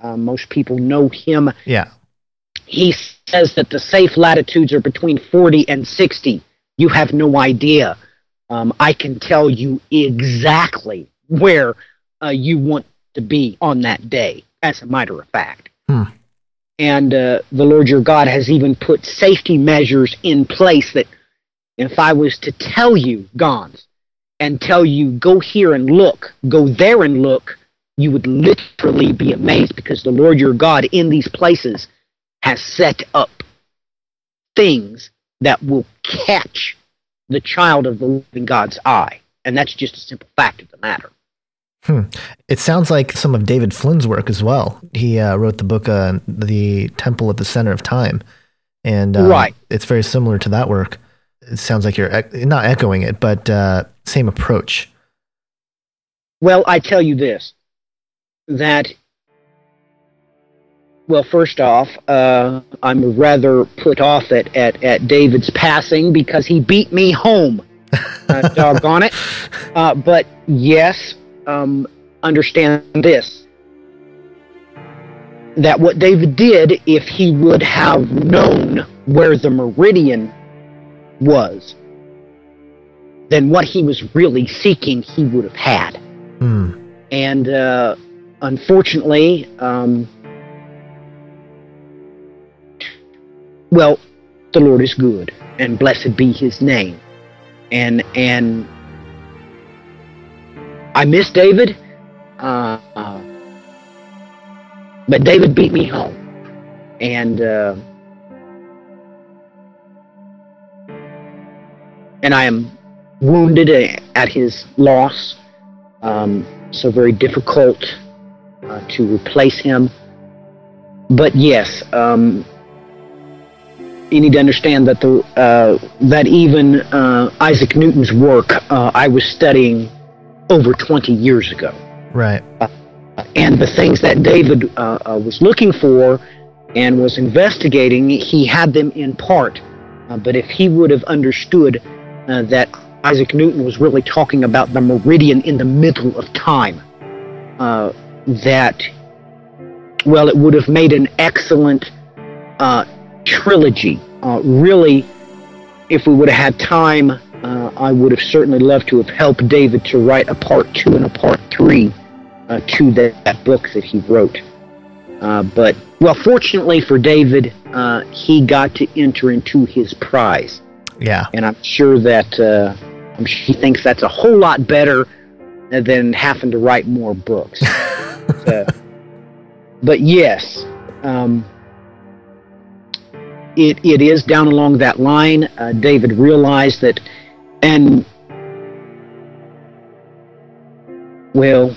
uh, most people know him. Yeah he says that the safe latitudes are between 40 and 60. You have no idea. Um, I can tell you exactly where uh, you want to be on that day, as a matter of fact. Hmm. And uh, the Lord your God has even put safety measures in place that if I was to tell you, Gonz, and tell you, go here and look, go there and look, you would literally be amazed because the Lord your God in these places has set up things that will catch the child of the living God's eye. And that's just a simple fact of the matter. Hmm. It sounds like some of David Flynn's work as well. He uh, wrote the book, uh, The Temple at the Center of Time. And uh, right. it's very similar to that work. It sounds like you're e- not echoing it, but uh, same approach. Well, I tell you this that well, first off, uh, I'm rather put off at, at, at David's passing because he beat me home. Uh, *laughs* doggone it. Uh, but yes, um, understand this that what David did, if he would have known where the meridian was, then what he was really seeking, he would have had. Hmm. And uh, unfortunately, um, well, the Lord is good, and blessed be His name. And and I miss David, uh, uh, but David beat me home, and uh, and I am wounded at his loss. Um, so very difficult uh, to replace him. But yes, um, you need to understand that the uh, that even uh, Isaac Newton's work uh, I was studying over 20 years ago. Right. Uh, and the things that David uh, uh, was looking for and was investigating, he had them in part. but if he would have understood that Isaac Newton was really talking about the meridian in the middle of time, that well, it would have made an excellent trilogy. Uh, really, if we would have had time, uh, I would have certainly loved to have helped David to write a part two and a part three uh, to that, that, book that he wrote. Uh, but, well, fortunately for David, uh, he got to enter into his prize. Yeah. And I'm sure that uh, I'm sure he thinks that's a whole lot better than having to write more books. *laughs* but yes, um, it, it is down along that line. Uh, David realized that, and well,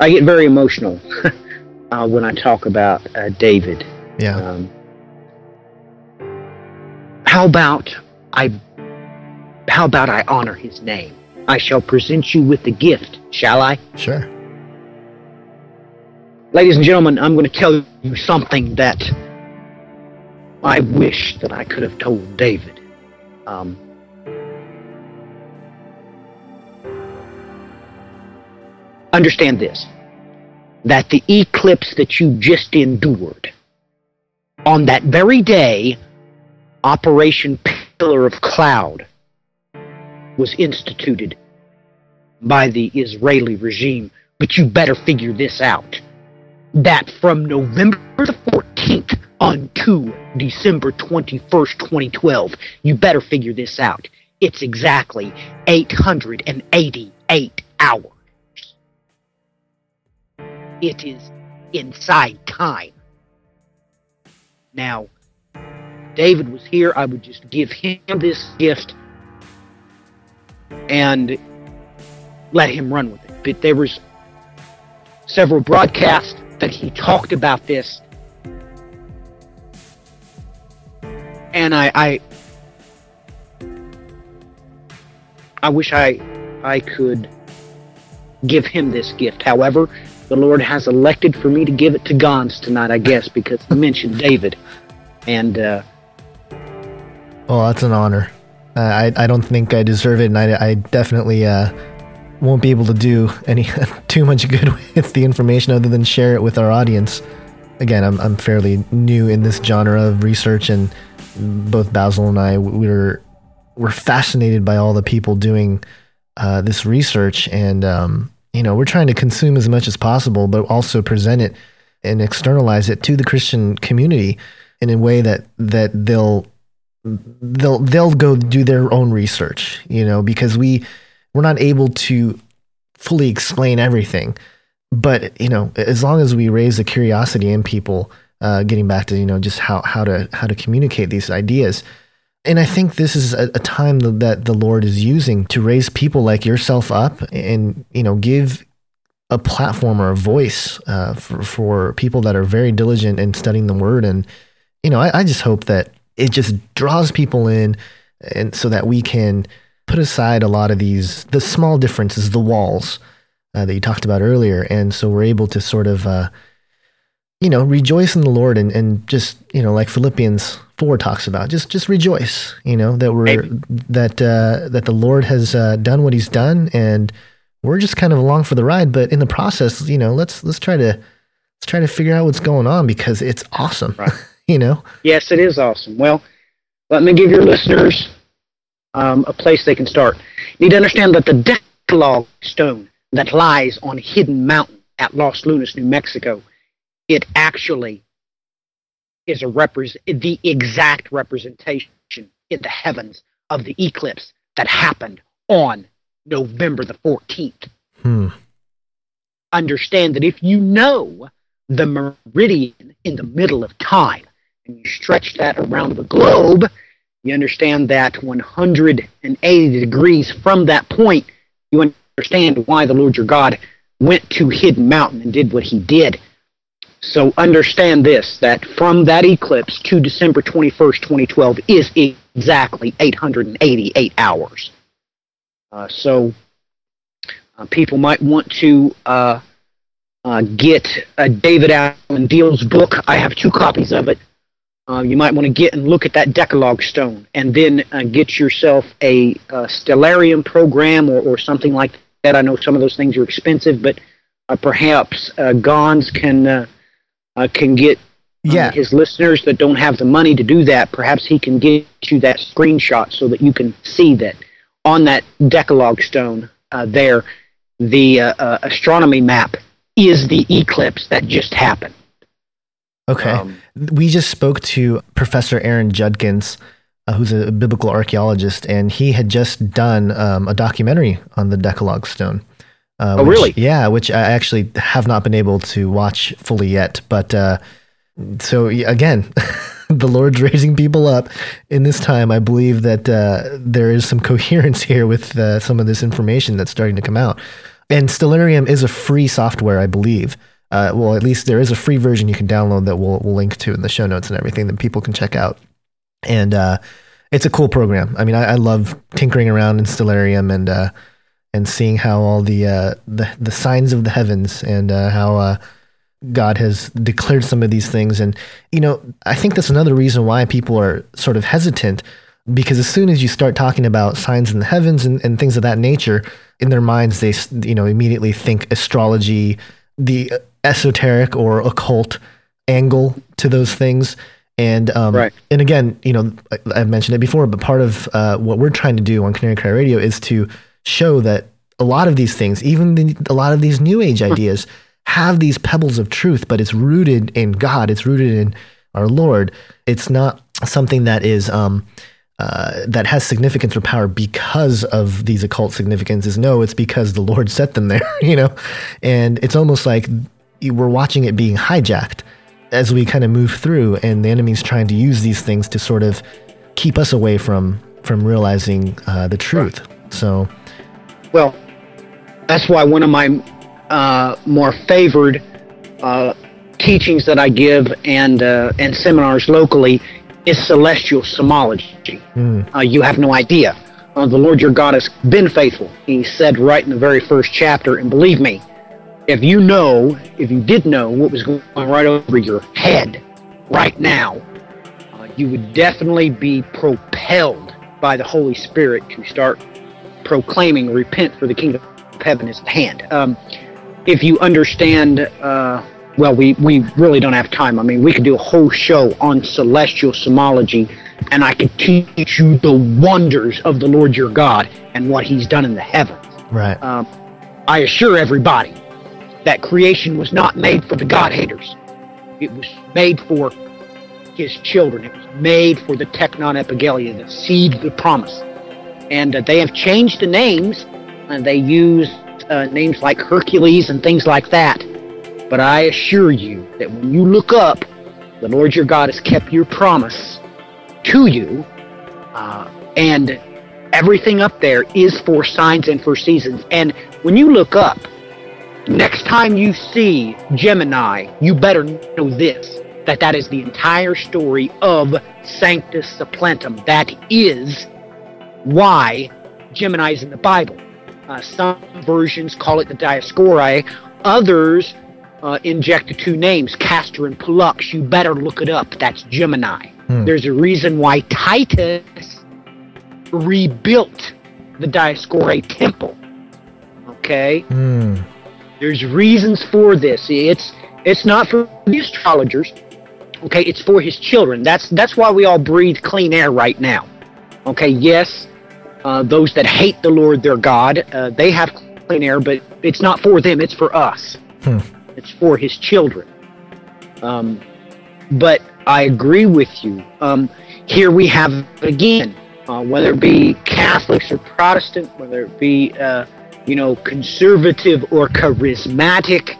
I get very emotional *laughs* uh, when I talk about uh, David. Yeah. Um, how about I? How about I honor his name? I shall present you with the gift. Shall I? Sure. Ladies and gentlemen, I'm going to tell you something that I wish that I could have told David. Um, understand this that the eclipse that you just endured, on that very day, Operation Pillar of Cloud was instituted by the Israeli regime. But you better figure this out that from November the 14th unto December 21st, 2012, you better figure this out. It's exactly 888 hours. It is inside time. Now, David was here, I would just give him this gift and let him run with it. But there was several broadcasts that he talked about this. And I, I, I wish I, I could give him this gift. However, the Lord has elected for me to give it to Gonz tonight, I guess, because he mentioned David. And, uh, well, that's an honor. Uh, I, I don't think I deserve it, and I, I definitely, uh, won't be able to do any *laughs* too much good *laughs* with the information other than share it with our audience. Again, I'm I'm fairly new in this genre of research, and both Basil and I we're we're fascinated by all the people doing uh, this research, and um, you know we're trying to consume as much as possible, but also present it and externalize it to the Christian community in a way that that they'll they'll they'll go do their own research, you know, because we we're not able to fully explain everything. But you know, as long as we raise the curiosity in people, uh, getting back to you know just how how to how to communicate these ideas, and I think this is a, a time that the Lord is using to raise people like yourself up, and you know give a platform or a voice uh, for for people that are very diligent in studying the Word, and you know I, I just hope that it just draws people in, and so that we can put aside a lot of these the small differences, the walls uh, that you talked about earlier, and so we're able to sort of uh, you know rejoice in the Lord and and just you know like Philippians four talks about just just rejoice you know that we're Maybe. that uh, that the Lord has uh, done what He's done and we're just kind of along for the ride, but in the process, you know, let's let's try to let's try to figure out what's going on because it's awesome. Right. *laughs* you know. Yes, it is awesome. Well, let me give your listeners um, a place they can start. You need to understand that the Decalogue stone that lies on Hidden Mountain at Los Lunas, New Mexico, it actually is a repres- the exact representation in the heavens of the eclipse that happened on November the 14th. Hmm. Understand that if you know the meridian in the middle of time and you stretch that around the globe, you understand that 180 degrees from that point, you understand why the Lord your God went to Hidden Mountain and did what he did. So understand this that from that eclipse to December 21st, 2012 is exactly 888 hours. Uh, so uh, people might want to uh, uh get David Allen Deal's book. I have two copies of it. Uh, you might want to get and look at that Decalogue stone and then uh, get yourself a, a Stellarium program or, or something like that. I know some of those things are expensive, but perhaps Gonz can can get yeah. his listeners that don't have the money to do that, perhaps he can get you that screenshot so that you can see that on that Decalogue stone uh, there, the uh, uh, astronomy map is the eclipse that just happened. Okay. Um, we just spoke to Professor Aaron Judkins, uh, who's a biblical archaeologist, and he had just done um, a documentary on the Decalogue stone. Uh, oh, which, really? Yeah, which I actually have not been able to watch fully yet. But uh, so again, *laughs* the Lord's raising people up in this time. I believe that uh, there is some *laughs* coherence here with uh, some of this information that's starting to come out. And Stellarium is a free software, I believe. Uh, well, at least there is a free version you can download that we'll, we'll link to in the show notes and everything that people can check out. And uh, it's a cool program. I mean, I, I, love tinkering around in Stellarium and uh, and seeing how all the uh, the the signs of the heavens and uh, how uh, God has declared some of these things. And you know, I think that's another reason why people are sort of hesitant because as soon as you start talking about signs in the heavens and, and things of that nature, in their minds they you know immediately think astrology, the esoteric or occult angle to those things. And um, right. and again, you know, I, have mentioned it before, but part of uh, what we're trying to do on Canary Cry Radio is to show that a lot of these things, even the, a lot of these new age hmm. ideas, have these pebbles of truth, but it's rooted in God. It's rooted in our Lord. It's not something that is um, uh, that has significance or power because of these occult significances. No, it's because the Lord set them there. *laughs* You know, and it's almost like we're watching it being hijacked as we kind of move through, and the enemy's trying to use these things to sort of keep us away from from realizing uh, the truth. Right. So well, that's why one of my uh, more favored uh, teachings that I give and uh, and seminars locally is celestial somology. Mm. you have no idea. Uh, the Lord your God has been faithful. He said right in the very first chapter, and believe me, if you know, if you did know what was going on right over your head right now, uh, you would definitely be propelled by the Holy Spirit to start proclaiming, repent for the kingdom of heaven is at hand. Um, if you understand, uh, well, we, we really don't have time. I mean, we could do a whole show on celestial somology, and I could teach you the wonders of the Lord your God and what he's done in the heavens. Right. Um, I assure everybody that creation was not made for the God haters. It was made for his children. It was made for the Technon epigelia, the seed of the promise and uh, they have changed the names. And they use uh, names like Hercules and things like that. But I assure you that when you look up, the Lord your God has kept your promise to you, uh, and everything up there is for signs and for seasons. And when you look up, next time you see Gemini, you better know this that that is the entire story of Sanctus Supplantum. That is why Gemini is in the Bible. Uh, some versions call it the Dioscuri. Others uh, inject the two names, Castor and Pollux. You better look it up. That's Gemini. Hmm. There's a reason why Titus rebuilt the Dioscuri temple. Okay? Hmm. There's reasons for this. It's it's not for the astrologers. Okay, it's for his children. That's that's why we all breathe clean air right now. Okay, yes, uh, those that hate the Lord their God, uh, they have clean air, but it's not for them, it's for us. Hmm. It's for his children. Um, but I agree with you. Um, here we have again, uh, whether it be Catholics or Protestant, whether it be uh, you know conservative or charismatic.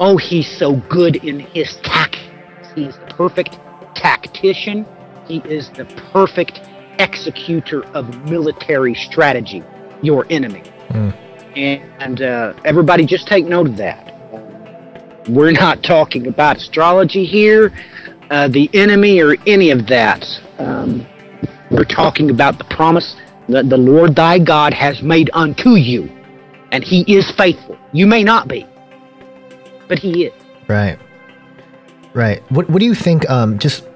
Oh, he's so good in his tactics. He's the perfect tactician. He is the perfect executor of military strategy. Your enemy, Mm. and uh, everybody just take note of that. We're not talking about astrology here, uh, the enemy, or any of that. Um, we're talking about the promise that the Lord thy God has made unto you, and he is faithful. You may not be, but he is. Right. Right. What What do you think? Um, just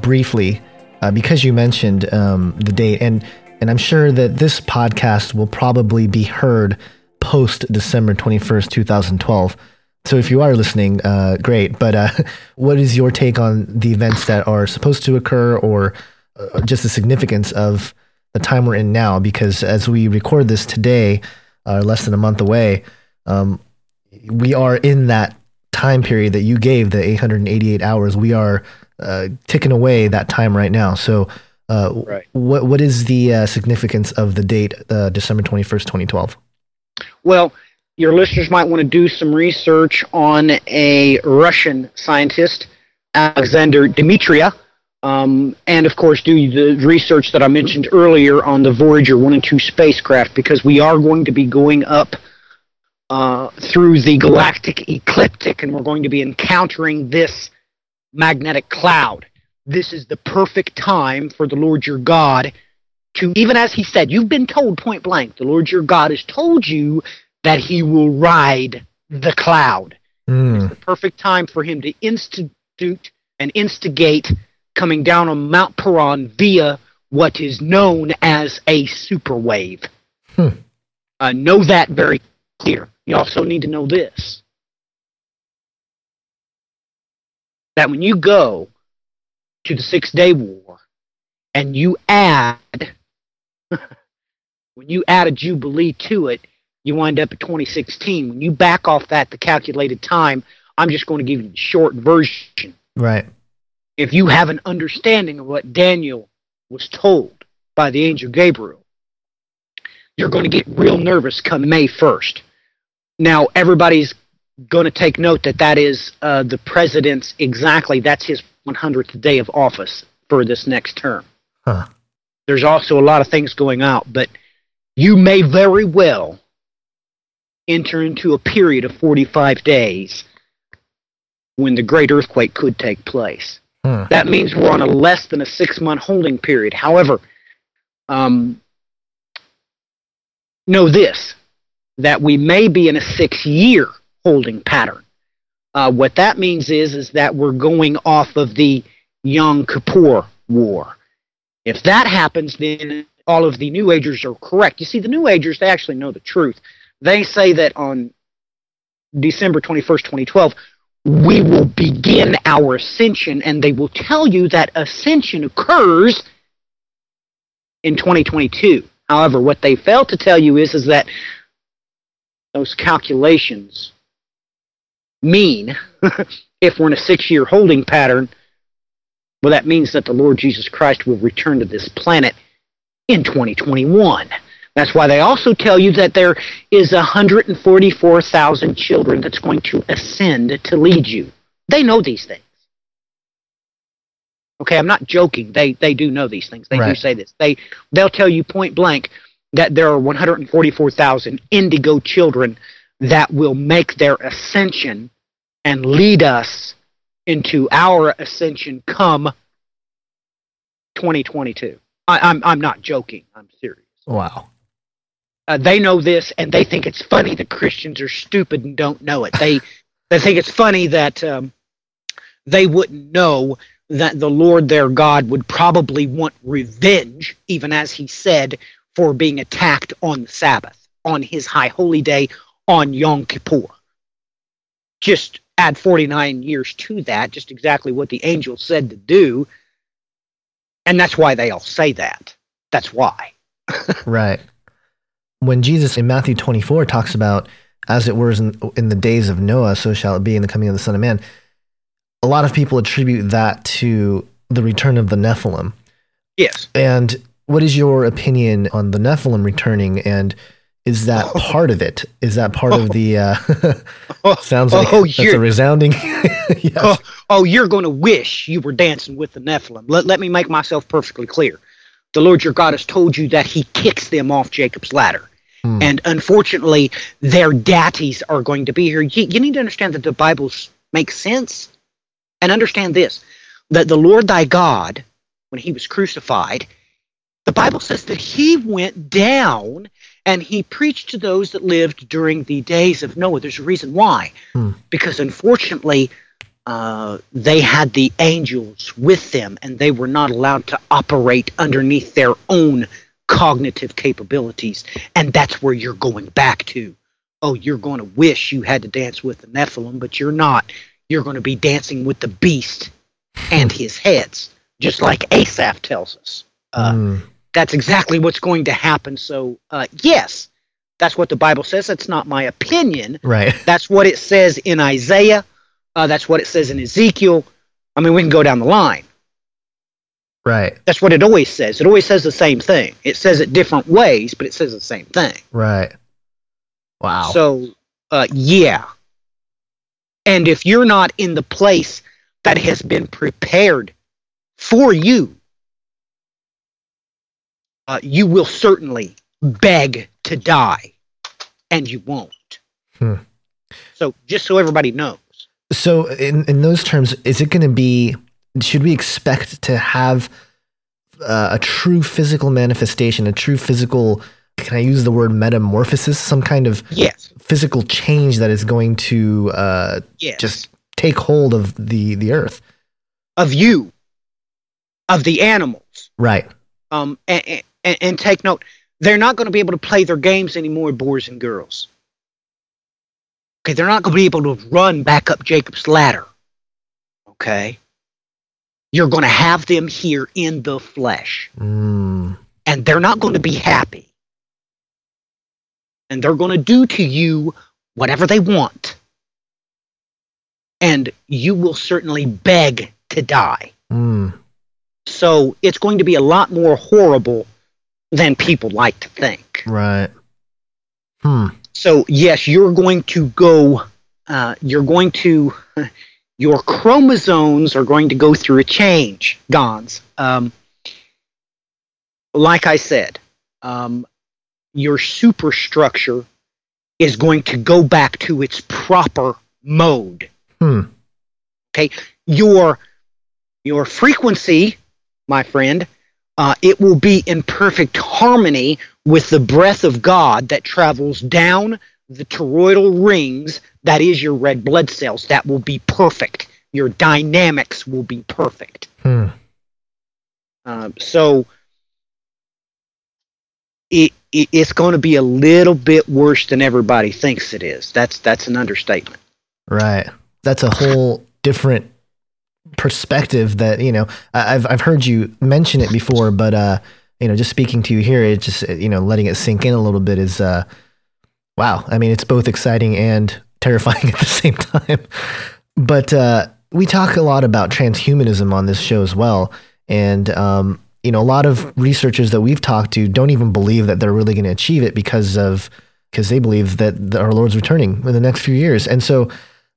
briefly, uh, because you mentioned um, the date, and and I'm sure that this podcast will probably be heard post December 21st, 2012. So if you are listening, uh, great. But uh, *laughs* what is your take on the events that are supposed to occur, or uh, just the significance of the time we're in now? Because as we record this today, uh, less than a month away, um, we are in that time period that you gave, the 888 hours. We are uh, ticking away that time right now. So, uh, Right. what what is the uh, significance of the date, uh, December 21st, 2012? Well, your listeners might want to do some research on a Russian scientist, Alexander Dmitriev, um, and of course do the research that I mentioned earlier on the Voyager 1 and 2 spacecraft because we are going to be going up uh, through the galactic ecliptic and we're going to be encountering this magnetic cloud. This is the perfect time for the Lord your God to, even as he said, you've been told point blank, the Lord your God has told you that he will ride the cloud. Mm, The perfect time for him to institute and instigate coming down on Mount Paran via what is known as a super wave. Hmm. Uh, know that very clear. You also need to know this that when you go to the Six Day War and you add *laughs* when you add a jubilee to it, you wind up at 2016. When you back off that, the calculated time, I'm just going to give you the short version. right. If you have an understanding of what Daniel was told by the angel Gabriel, you're going to get real nervous come May 1st. Now, everybody's going to take note that that is uh, the president's exactly, that's his 100th day of office for this next term. Huh. There's also a lot of things going out, but you may very well enter into a period of 45 days when the great earthquake could take place. Hmm. That means we're on a less than a six month holding period. However, um, know this that we may be in a six year holding pattern. Uh, what that means is, is that we're going off of the Yom Kippur War. If that happens, then all of the New Agers are correct. You see, the New Agers, they actually know the truth. They say that on December 21st, 2012, we will begin our ascension, and they will tell you that ascension occurs in 2022. However, what they fail to tell you is, is that those calculations mean, *laughs* if we're in a six year holding pattern, well, that means that the Lord Jesus Christ will return to this planet in 2021. That's why they also tell you that there is 144,000 children that's going to ascend to lead you. They know these things. Okay, I'm not joking. They they do know these things. They do say this. They they'll tell you point blank that there are 144,000 indigo children that will make their ascension and lead us into our ascension come 2022. I, I'm I'm not joking. I'm serious. Wow. Uh, they know this, and they think it's funny that Christians are stupid and don't know it. They *laughs* they think it's funny that um, they wouldn't know that the Lord their God would probably want revenge, even as He said, for being attacked on the Sabbath, on His high holy day, on Yom Kippur. Just add 49 years to that, just exactly what the angel said to do. And that's why they all say that. That's why. *laughs* Right. When Jesus in Matthew 24 talks about, as it was in, in the days of Noah, so shall it be in the coming of the Son of Man, a lot of people attribute that to the return of the Nephilim. Yes. And what is your opinion on the Nephilim returning? And is that Oh. part of it? Is that part of the? Uh, *laughs* Oh, *laughs* sounds like oh, that's a you're- resounding. *laughs* yes. Oh, oh, you're going to wish you were dancing with the Nephilim. Let, let me make myself perfectly clear. The Lord your God has told you that he kicks them off Jacob's ladder. Hmm. And unfortunately, their daddies are going to be here. You, you need to understand that the Bibles make sense. And understand this that the Lord thy God, when he was crucified, the Bible says that he went down and he preached to those that lived during the days of Noah. There's a reason why. Hmm. Because unfortunately, uh, they had the angels with them and they were not allowed to operate underneath their own cognitive capabilities. And that's where you're going back to. Oh, you're going to wish you had to dance with the Nephilim, but you're not. You're going to be dancing with the beast and his heads, just like Asaph tells us. Uh, Mm, that's exactly what's going to happen. So, uh, yes, that's what the Bible says. That's not my opinion. right. *laughs* That's what it says in Isaiah. Uh, that's what it says in Ezekiel. I mean, we can go down the line. Right. That's what it always says. It always says the same thing. It says it different ways, but it says the same thing. Right. Wow. So, uh, yeah. And if you're not in the place that has been prepared for you, uh, you will certainly beg to die, and you won't. Hmm. So, just so everybody knows. So, in in those terms, is it going to be? Should we expect to have uh, a true physical manifestation, a true physical? Can I use the word metamorphosis? Some kind of Yes. physical change that is going to uh, Yes. just take hold of the the earth. of you, of the animals. Right. Um, and, and, and take note, they're not going to be able to play their games anymore, boys and girls. Okay, they're not going to be able to run back up Jacob's ladder. Okay, you're going to have them here in the flesh, Mm, and they're not going to be happy, and they're going to do to you whatever they want, and you will certainly beg to die. mm, So it's going to be a lot more horrible than people like to think. right. Hmm. So yes, you're going to go. Uh, you're going to. *laughs* Your chromosomes are going to go through a change, Gonz. Um, like I said, um, your superstructure is going to go back to its proper mode. Hmm. Okay, your your frequency, my friend, uh, it will be in perfect harmony with the breath of God that travels down the toroidal rings. That is your red blood cells. That will be perfect. Your dynamics will be perfect. Hmm. Um, so it, it it's going to be a little bit worse than everybody thinks it is. That's that's an understatement. Right. That's a whole different perspective that, you know, I- I've I've heard you mention it before, but uh, you know, just speaking to you here, it just you know, letting it sink in a little bit is uh wow. I mean, it's both exciting and *laughs* terrifying at the same time. But uh we talk a lot about transhumanism on this show as well. And um, you know, a lot of researchers that we've talked to don't even believe that they're really going to achieve it because of because they believe that the, our Lord's returning in the next few years. And so,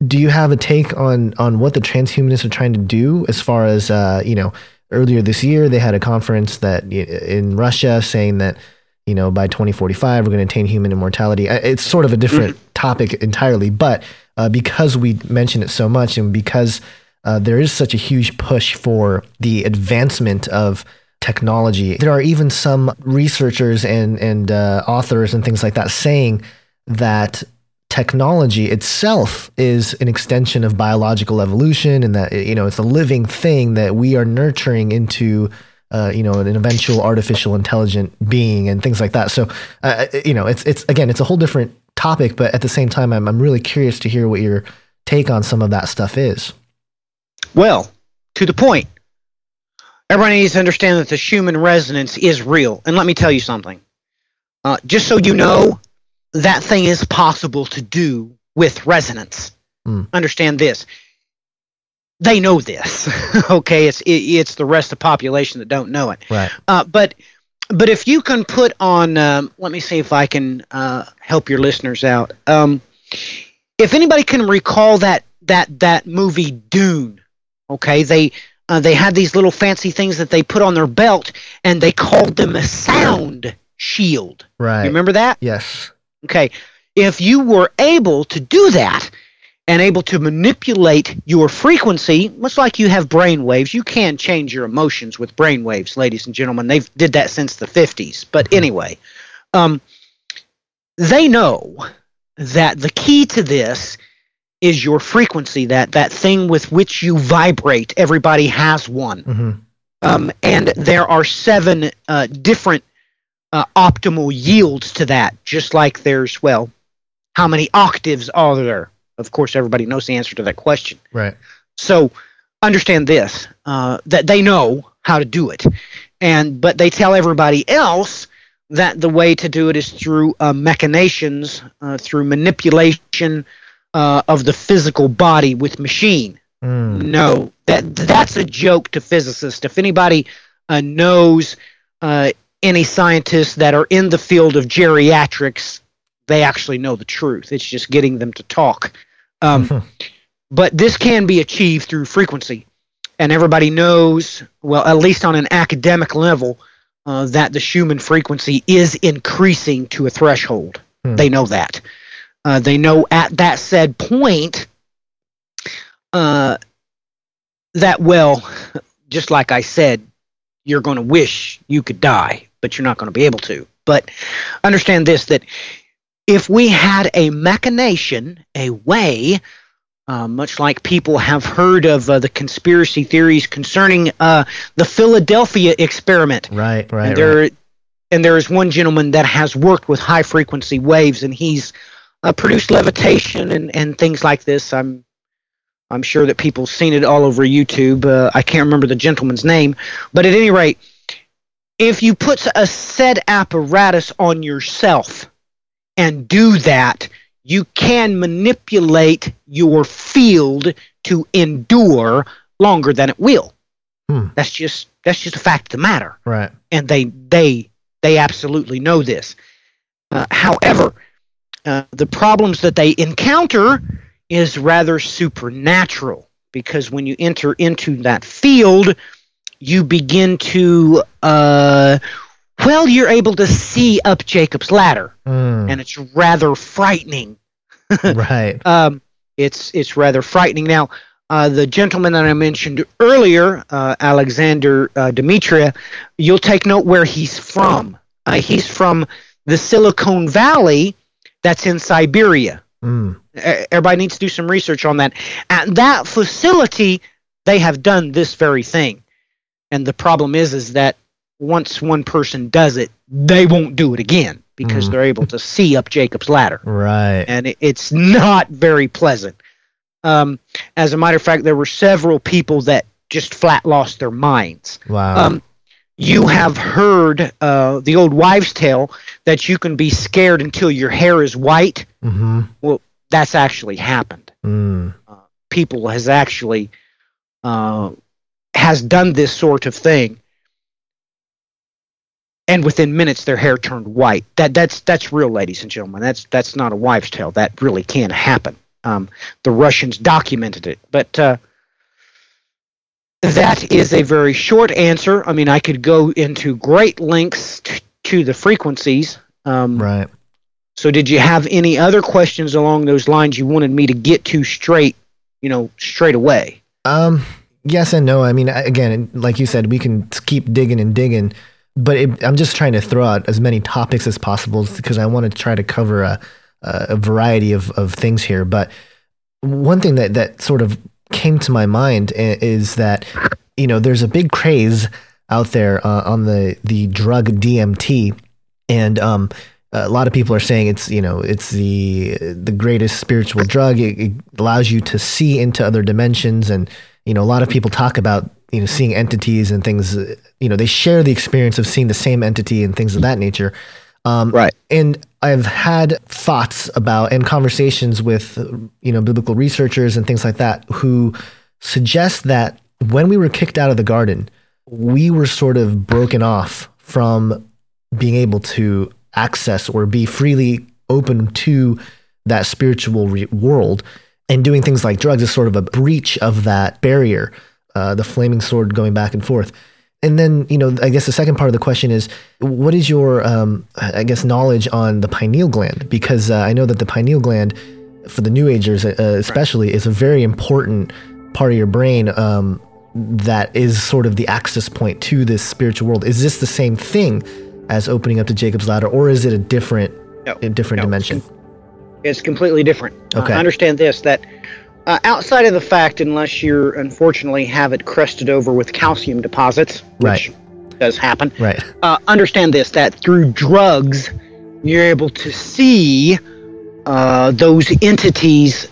do you have a take on on what the transhumanists are trying to do as far as uh, you know? Earlier this year, they had a conference that in Russia saying that you know by 2045 we're going to attain human immortality. It's sort of a different topic entirely, but uh, because we mention it so much and because uh, there is such a huge push for the advancement of technology. There are even some researchers and and uh, authors and things like that saying that technology itself is an extension of biological evolution, and that you know it's a living thing that we are nurturing into. Uh, you know, an eventual artificial intelligent being and things like that. So, uh, you know, it's it's again, it's a whole different topic, but at the same time, I'm I'm really curious to hear what your take on some of that stuff is. Well, to the point. Everybody needs to understand that the Schumann resonance is real. And let me tell you something. Uh, just so you know, that thing is possible to do with resonance. Hmm. Understand this. they know this. *laughs* okay, it's it, it's the rest of the population that don't know it. Right. Uh, but but if you can put on, um, let me see if I can uh, help your listeners out. Um, if anybody can recall that that that movie Dune, okay, they uh, they had these little fancy things that they put on their belt, and they called them a sound shield. Right. You remember that? Yes. Okay. If you were able to do that and able to manipulate your frequency, much like you have brain waves, you can change your emotions with brain waves, ladies and gentlemen. They've did that since the 50s. But anyway, um, they know that the key to this is your frequency, that that thing with which you vibrate. Everybody has one. hmm Um, and there are seven uh, different uh, optimal yields to that, just like there's, well, how many octaves are there? Of course, everybody knows the answer to that question. Right. So understand this uh, that they know how to do it. And but they tell everybody else that the way to do it is through uh, machinations, uh, through manipulation uh, of the physical body with machine. Mm. No, that that's a joke to physicists. If anybody uh, knows uh, any scientists that are in the field of geriatrics, they actually know the truth. It's just getting them to talk. Um, *laughs* but this can be achieved through frequency, and everybody knows, well, at least on an academic level, uh, that the Schumann frequency is increasing to a threshold. Hmm. They know that. Uh, they know at that said point uh, that, well, *laughs* just like I said, you're going to wish you could die, but you're not going to be able to. But understand this that if we had a machination, a way, uh, much like people have heard of uh, the conspiracy theories concerning uh, the Philadelphia experiment, Right. Right. and there and there is one gentleman that has worked with high frequency waves and he's uh, produced levitation and, and things like this i'm i'm sure that people's seen it all over youtube uh, i can't remember the gentleman's name but at any rate if you put a said apparatus on yourself and do that you can manipulate your field to endure longer than it will Hmm. that's just that's just a fact of the matter Right. and they they they absolutely know this. Uh, however, uh, the problems that they encounter is rather supernatural because when you enter into that field, you begin to uh, well, you're able to see up Jacob's ladder, Mm. and it's rather frightening. *laughs* right. Um, it's it's rather frightening. Now, uh, the gentleman that I mentioned earlier, uh, Alexander uh, Demetria, you'll take note where he's from. Uh, he's from the Silicon Valley, that's in Siberia. Mm. Everybody needs to do some research on that. At that facility, they have done this very thing, and the problem is, is that once one person does it, they won't do it again because Mhm. they're able to see up Jacob's ladder Right. and it, it's not very pleasant. Um, as a matter of fact, there were several people that just flat lost their minds. Wow. Um, you have heard uh, the old wives' tale that you can be scared until your hair is white. mm-hmm. Well, that's actually happened. Mm. People has actually uh, has done this sort of thing, and within minutes their hair turned white. That that's that's real, ladies and gentlemen. That's that's not a wives' tale. That really can happen. Um, the Russians documented it, but uh, that is a very short answer. I mean, I could go into great lengths t- to the frequencies. Um, Right. so, did you have any other questions along those lines you wanted me to get to straight, you know, straight away? Um. Yes and no. I mean, again, like you said, we can keep digging and digging, but it, I'm just trying to throw out as many topics as possible because I want to try to cover a, a variety of, of things here. But one thing that, that sort of came to my mind is that you know there's a big craze out there uh, on the the drug DMT, and um, a lot of people are saying it's you know it's the the greatest spiritual drug. It, it allows you to see into other dimensions, and you know a lot of people talk about you know seeing entities and things. You know they share the experience of seeing the same entity and things of that nature. Um, Right. and I've had thoughts about and conversations with you know biblical researchers and things like that who suggest that when we were kicked out of the garden, we were sort of broken off from being able to access or be freely open to that spiritual re- world. And doing things like drugs is sort of a breach of that barrier, uh, the flaming sword going back and forth. And then, you know, I guess the second part of the question is, what is your, um, I guess, knowledge on the pineal gland? Because uh, I know that the pineal gland, for the New Agers uh, especially, right. is a very important part of your brain um, that is sort of the access point to this spiritual world. Is this the same thing as opening up to Jacob's ladder, or is it a different, no, a different no. dimension? It's completely different. Okay. Uh, understand this that uh, outside of the fact, unless you unfortunately have it crusted over with calcium deposits, which right. does happen, right? Uh, understand this: that through drugs, you're able to see uh, those entities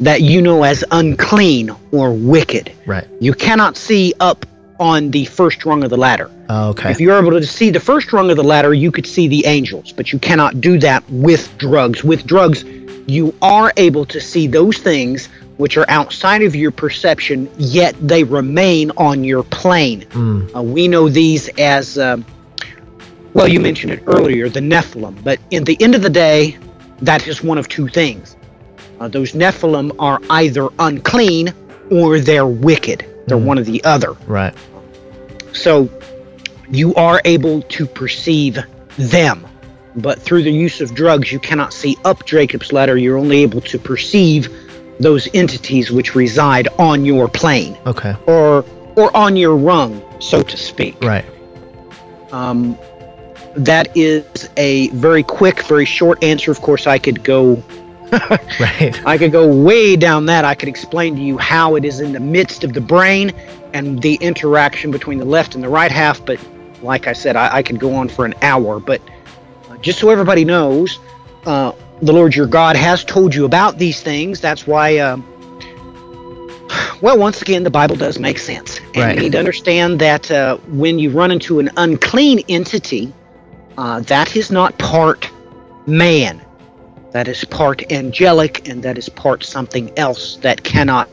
that you know as unclean or wicked. Right. You cannot see up on the first rung of the ladder. Oh, okay. If you're able to see the first rung of the ladder, you could see the angels, but you cannot do that with drugs. With drugs, you are able to see those things which are outside of your perception, yet they remain on your plane. Mm. Uh, we know these as, uh, well, you mentioned it earlier, the Nephilim. But in the end of the day, that is one of two things. Uh, those Nephilim are either unclean or they're wicked. They're mm. one or the other. Right. So you are able to perceive them. But through the use of drugs, you cannot see up Jacob's ladder. You're only able to perceive those entities which reside on your plane. Okay. Or or on your rung, so to speak. Right. Um, that is a very quick, very short answer. Of course, I could go. *laughs* right. I could go way down that. I could explain to you how it is in the midst of the brain and the interaction between the left and the right half. But like I said, I, I could go on for an hour. But uh, just so everybody knows, uh, the Lord your God has told you about these things. That's why, uh, well, once again, the Bible does make sense. And right. you need to understand that uh, when you run into an unclean entity, uh, that is not part man. That is part angelic, and that is part something else that cannot.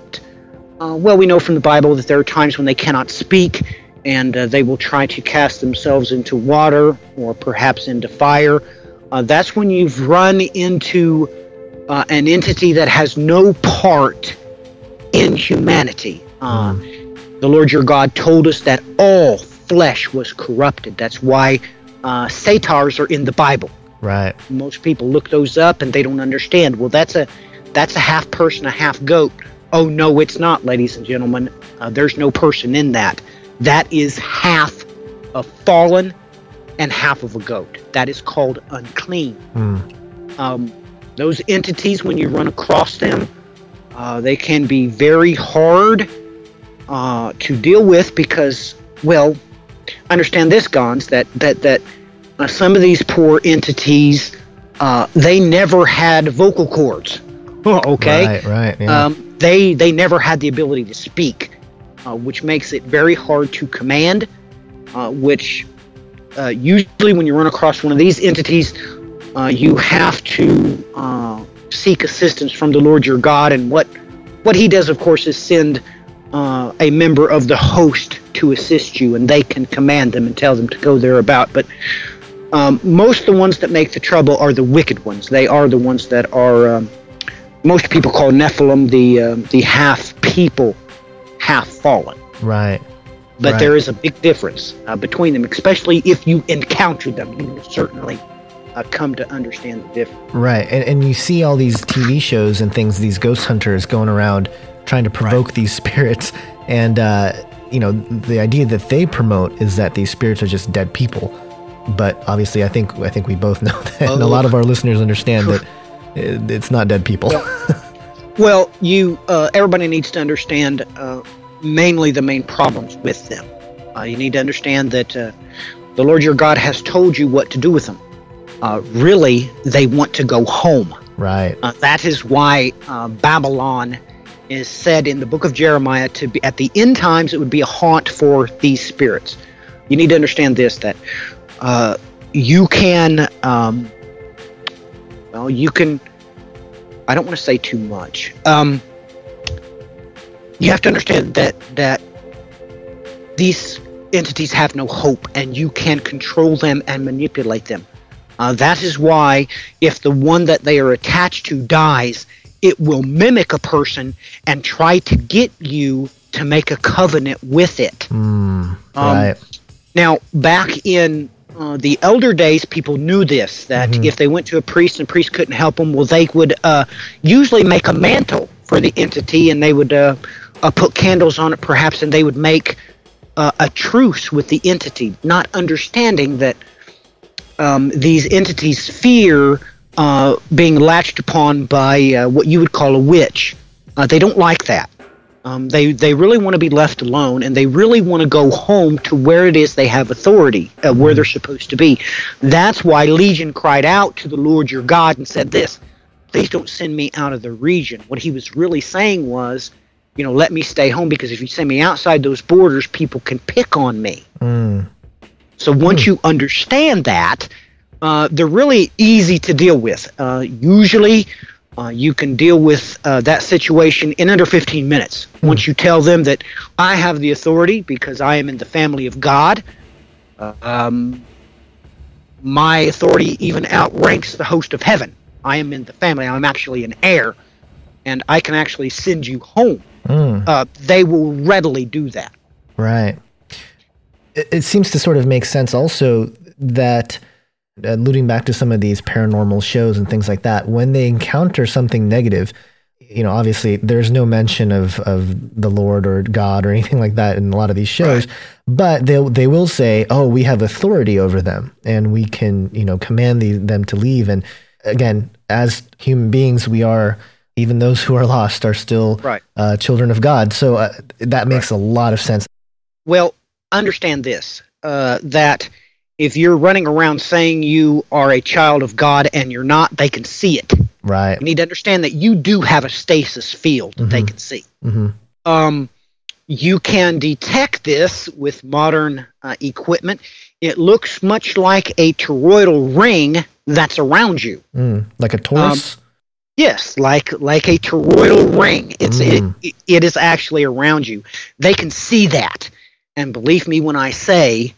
Uh, well, we know from the Bible that there are times when they cannot speak, and uh, they will try to cast themselves into water or perhaps into fire uh, that's when you've run into uh, an entity that has no part in humanity. Uh, mm. The Lord your God told us that all flesh was corrupted. That's why uh, satyrs are in the Bible. Right. Most people look those up and they don't understand. Well, that's a that's a half person, a half goat. Oh no, it's not, ladies and gentlemen. Uh, there's no person in that. That is half a fallen and half of a goat. That is called unclean. Mm. Um, those entities, when you run across them, uh, they can be very hard uh, to deal with because, well, understand this, Gonz, that that that uh, some of these poor entities, uh, they never had vocal cords. *laughs* okay, right, right. Yeah. Um, they they never had the ability to speak, uh, which makes it very hard to command. Uh, which uh, usually when you run across one of these entities, uh, you have to uh, seek assistance from the Lord your God. And what what He does, of course, is send uh, a member of the host to assist you, and they can command them and tell them to go thereabout. But um, most of the ones that make the trouble are the wicked ones. They are the ones that are um, most people call Nephilim the uh, the half people, half fallen. Right. But right. there is a big difference uh, between them, especially if you encounter them. You will certainly uh, come to understand the difference. Right. And, and you see all these TV shows and things, these ghost hunters going around trying to provoke right. these *laughs* spirits. And, uh, you know, the idea that they promote is that these spirits are just dead people. But obviously, I think I think we both know *laughs* that, oh. and a lot of our listeners understand that *laughs* it's not dead people. Well, *laughs* well you uh, everybody needs to understand uh, mainly the main problems with them. Uh, you need to understand that uh, the Lord your God has told you what to do with them. Uh, really, they want to go home. Right. Uh, that is why uh, Babylon is said in the book of Jeremiah to be at the end times. It would be a haunt for these spirits. You need to understand this: that uh, you can, um, well, you can. I don't want to say too much. Um, you have to understand that that these entities have no hope, and you can control them and manipulate them. Uh, that is why, if the one that they are attached to dies, it will mimic a person and try to get you to make a covenant with it. Mm, right. Um, now, back in uh, the elder days, people knew this that mm-hmm. if they went to a priest and priest couldn't help them, well, they would uh, usually make a mantle for the entity and they would uh, uh put candles on it, perhaps, and they would make uh, a truce with the entity, not understanding that um, these entities fear uh, being latched upon by what you would call a witch. they don't like that. Um, they they really want to be left alone, and they really want to go home to where it is they have authority, uh, where they're supposed to be. That's why Legion cried out to the Lord your God and said this: "Please don't send me out of the region." What he was really saying was, you know, let me stay home because if you send me outside those borders, people can pick on me. Mm. So once mm. you understand that, uh, they're really easy to deal with. Uh, usually, uh, you can deal with uh, that situation in under 15 minutes. Mm. Once you tell them that I have the authority because I am in the family of God, uh, um, my authority even outranks the host of heaven. I am in the family. I'm actually an heir, and I can actually send you home. Mm. they will readily do that. Right. It, it seems to sort of make sense also that alluding back to some of these paranormal shows and things like that, when they encounter something negative, you know, obviously there's no mention of, of the Lord or God or *laughs* anything like that in a lot of these shows, right. but they they will say, "Oh, we have authority over them, and we can, you know, command the, them to leave." And again, as human beings, we are even those who are lost are still right. uh, children of God. So uh, that makes right. a lot of sense. Well, understand this: uh, that if you're running around saying you are a child of God and you're not, they can see it. Right. You need to understand that you do have a stasis field that mm-hmm. they can see. Mm-hmm. Um, you can detect this with modern uh, equipment. It looks much like a toroidal ring that's around you, mm, like a torus. Um, yes, like like a toroidal ring. It's mm. it, it is actually around you. They can see that, and believe me when I say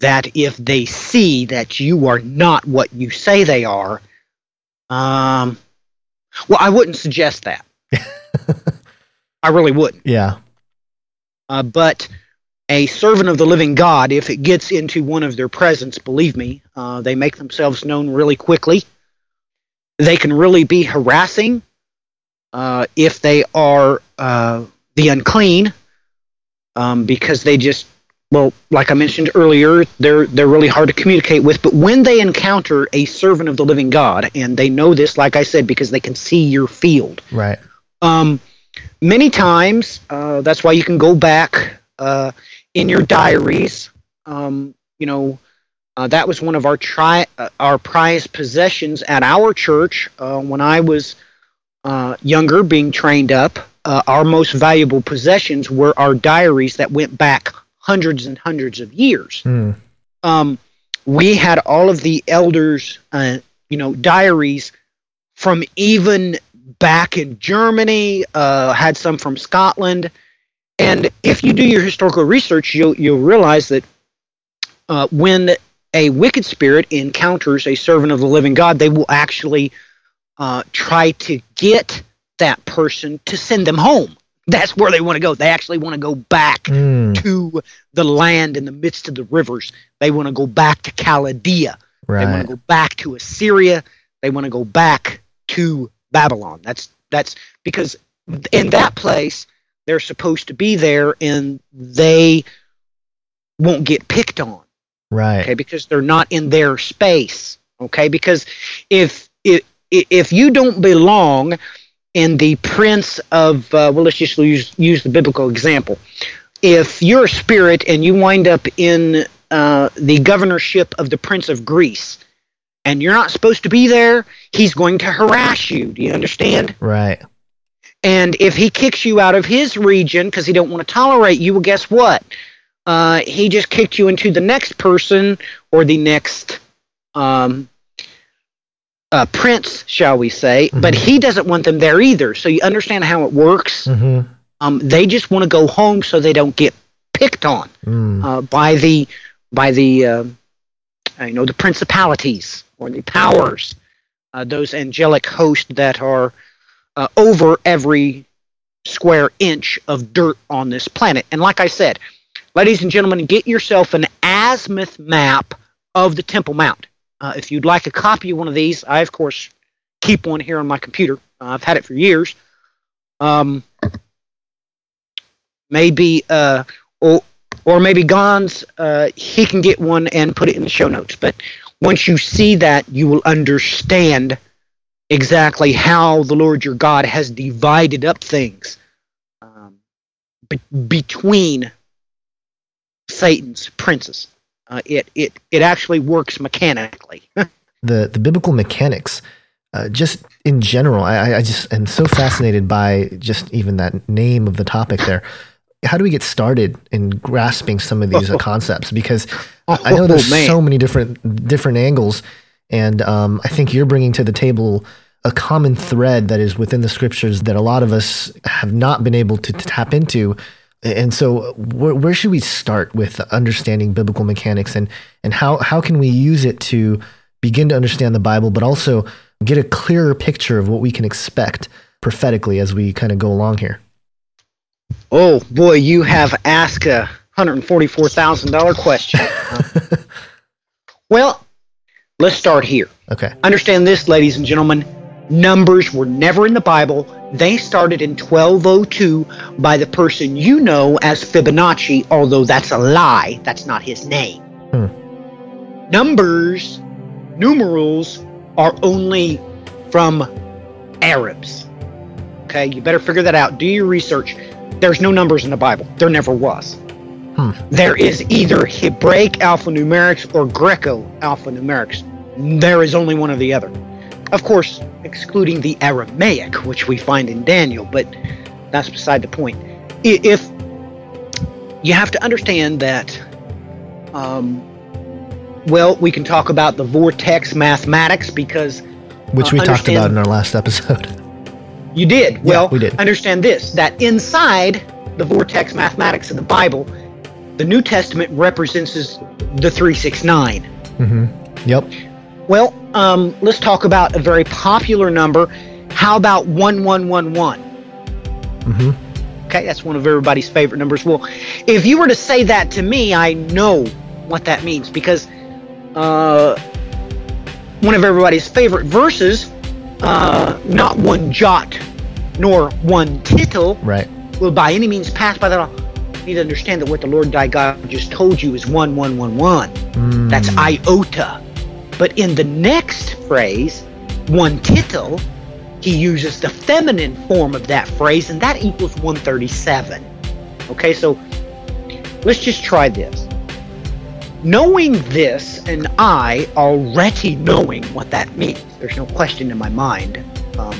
that if they see that you are not what you say they are, um, well, I wouldn't suggest that. *laughs* I really wouldn't. Yeah. Uh, but a servant of the living God, if it gets into one of their presence, believe me, uh, they make themselves known really quickly. They can really be harassing uh, if they are uh, the unclean um, because they just well, like I mentioned earlier, they're they're really hard to communicate with. But when they encounter a servant of the living God, and they know this, like I said, because they can see your field. Right. Um, many times, uh, that's why you can go back uh, in your diaries. Um, you know, uh, that was one of our tri- uh, our prized possessions at our church uh, when I was uh, younger, being trained up. our most valuable possessions were our diaries that went back hundreds and hundreds of years. Mm. Um, we had all of the elders, uh, you know, diaries from even back in Germany. Uh, had some from Scotland, and if you do your historical research, you'll you'll realize that uh, when a wicked spirit encounters a servant of the living God, they will actually uh, try to get that person to send them home that's where they want to go. They actually want to go back mm. to the land in the midst of the rivers. They want to go back to Chaldea. Right. They want to go back to Assyria. They want to go back to Babylon. That's that's because in that place they're supposed to be there and they won't get picked on. Right. Okay, because they're not in their space. Okay, because if if if you don't belong in the prince of, uh, well, let's just use, use the biblical example. If you're a spirit and you wind up in uh, the governorship of the prince of Greece, and you're not supposed to be there, he's going to harass you. Do you understand? Right. And if he kicks you out of his region because he don't want to tolerate you, well, guess what? Uh, he just kicked you into the next person or the next um, uh, prince, shall we say, mm-hmm. but he doesn't want them there either. So you understand how it works. Mm-hmm. Um, they just want to go home so they don't get picked on Mm. uh, by the by the uh, you know the principalities or the powers, uh, those angelic hosts that are uh, over every square inch of dirt on this planet. And like I said, ladies and gentlemen, get yourself an azimuth map of the Temple Mount. Uh, if you'd like a copy of one of these, I of course keep one here on my computer. Uh, I've had it for years. Um, maybe uh, or or maybe Gonz, uh, he can get one and put it in the show notes. But once you see that, you will understand exactly how the Lord your God has divided up things um, be- between Satan's princes. Uh, it it it actually works mechanically. *laughs* the the biblical mechanics uh, just in general I, I- just am so fascinated by just even that name of the topic there how do we get started in grasping some of these uh, *laughs* concepts because i know there's Oh, man. so many different different angles and um, i think you're bringing to the table a common thread that is within the scriptures that a lot of us have not been able to, to tap into and so where, where should we start with understanding biblical mechanics and and how how can we use it to begin to understand the bible but also get a clearer picture of what we can expect prophetically as we kind of go along here Oh boy, you have asked a hundred and forty-four thousand dollar question. *laughs* Well, let's start here. okay Understand this, ladies and gentlemen. Numbers were never in the Bible. They started in 1202 by the person you know as Fibonacci, although that's a lie. That's not his name. Numbers, numerals, are only from Arabs. Okay, you better figure that out. Do your research. There's no numbers in the Bible. There never was. Hmm. There is either Hebraic alphanumerics or Greco alphanumerics. There is only one or the other. Of course, excluding the Aramaic, which we find in Daniel, but that's beside the point. If you have to understand that, um, well, we can talk about the vortex mathematics because which Uh, we talked about in our last episode *laughs* You did. Well, we did. understand this that inside the vortex mathematics of the Bible, the New Testament represents as the 369. Mm-hmm. yep Well, um, let's talk about a very popular number. How about 1111? hmm Okay, that's one of everybody's favorite numbers. Well, if you were to say that to me, I know what that means because uh, one of everybody's favorite verses, uh, not one jot nor one tittle right will by any means pass by that. You need to understand that what the Lord thy God just told you is 1111. Mm, That's iota. But in the next phrase, one tittle, he uses the feminine form of that phrase, and that equals 137. Okay, so let's just try this. Knowing this, and I already knowing what that means, there's no question in my mind. Um,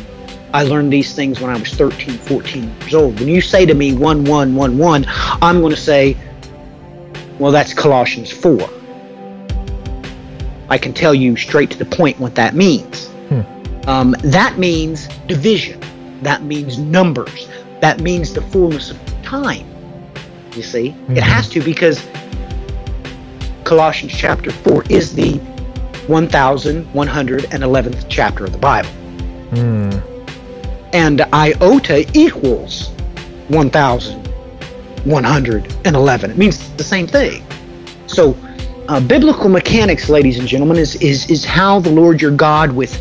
I learned these things when I was 13, 14 years old. When you say to me 1111, I'm going to say, well, that's Colossians 4. I can tell you straight to the point what that means. Um, that means division. That means numbers. That means the fullness of time. You see, Mhm. it has to because Colossians chapter 4 is the 1111th chapter of the Bible. mm, And iota equals 1111. It means the same thing. So, uh, biblical mechanics, ladies and gentlemen, is, is, is how the Lord your God, with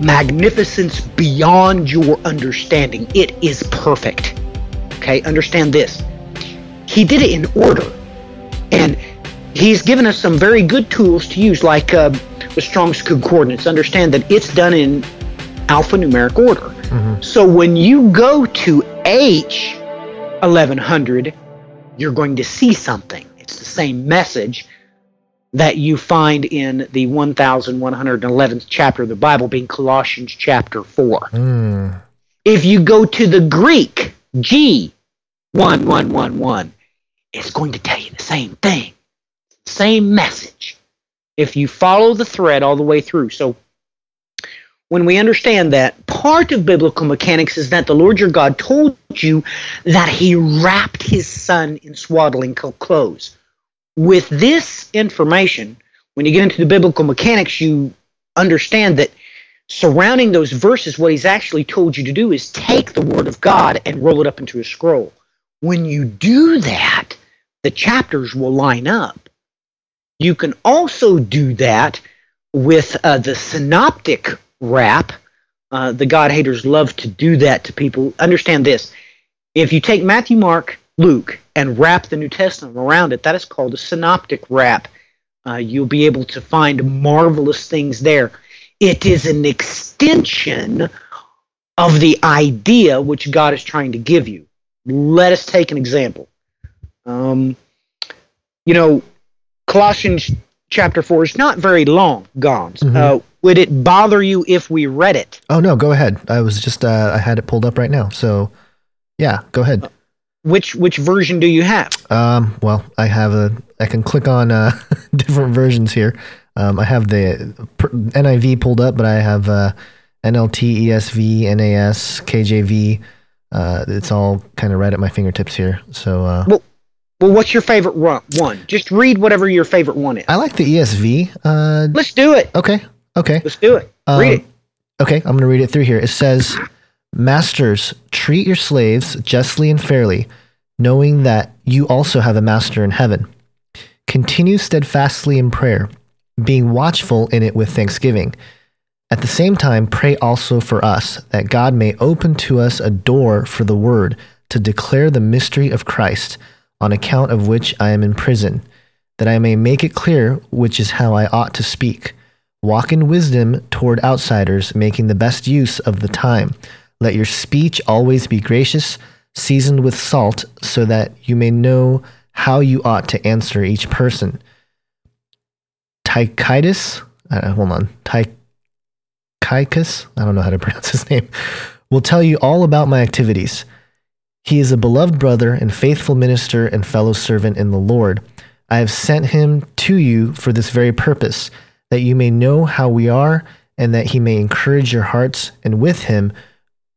magnificence beyond your understanding, it is perfect. Okay, understand this. He did it in order. And he's given us some very good tools to use, like uh, the Strong's Concordance. Understand that it's done in alphanumeric order. mhm. So when you go to H 1100, you're going to see something. It's the same message that you find in the 1111th chapter of the Bible, being Colossians chapter 4. Mm, If you go to the Greek, G 1111, it's going to tell you the same thing, same message. If you follow the thread all the way through. So when we understand that part of biblical mechanics is that the Lord your God told you that he wrapped his son in swaddling clothes. With this information, when you get into the biblical mechanics, you understand that surrounding those verses, what he's actually told you to do is take the word of God and roll it up into a scroll. When you do that, the chapters will line up. You can also do that with uh, the synoptic wrap. Uh, the God haters love to do that to people. Understand this. If you take Matthew, Mark, Luke, and wrap the New Testament around it, that is called a synoptic wrap. Uh, you'll be able to find marvelous things there. It is an extension of the idea which God is trying to give you. Let us take an example. Um, you know, Colossians chapter 4 is not very long, Gonz. Mm-hmm. Uh, would it bother you if we read it? Oh, no, go ahead. I was just, uh, I had it pulled up right now. So, yeah, go ahead. Which which version do you have? Um, well, I have a. I can click on uh, *laughs* different versions here. Um, I have the NIV pulled up, but I have uh, NLT, ESV, NAS, KJV. Uh, it's all kind of right at my fingertips here. So, uh, well, well, what's your favorite one? Just read whatever your favorite one is. I like the ESV. Uh, Let's do it. Okay. Okay. Let's do it. Um, read it. Okay, I'm going to read it through here. It says, "Masters, treat your slaves justly and fairly, knowing that you also have a master in heaven. Continue steadfastly in prayer, being watchful in it with thanksgiving." At the same time, pray also for us, that God may open to us a door for the word to declare the mystery of Christ, on account of which I am in prison, that I may make it clear which is how I ought to speak. Walk in wisdom toward outsiders, making the best use of the time. Let your speech always be gracious, seasoned with salt, so that you may know how you ought to answer each person. Tychitus, uh, hold on, Tychicus, I don't know how to *laughs* pronounce his name, will tell you all about my activities. He is a beloved brother and faithful minister and fellow servant in the Lord. I have sent him to you for this very purpose, that you may know how we are, and that he may encourage your hearts, and with him,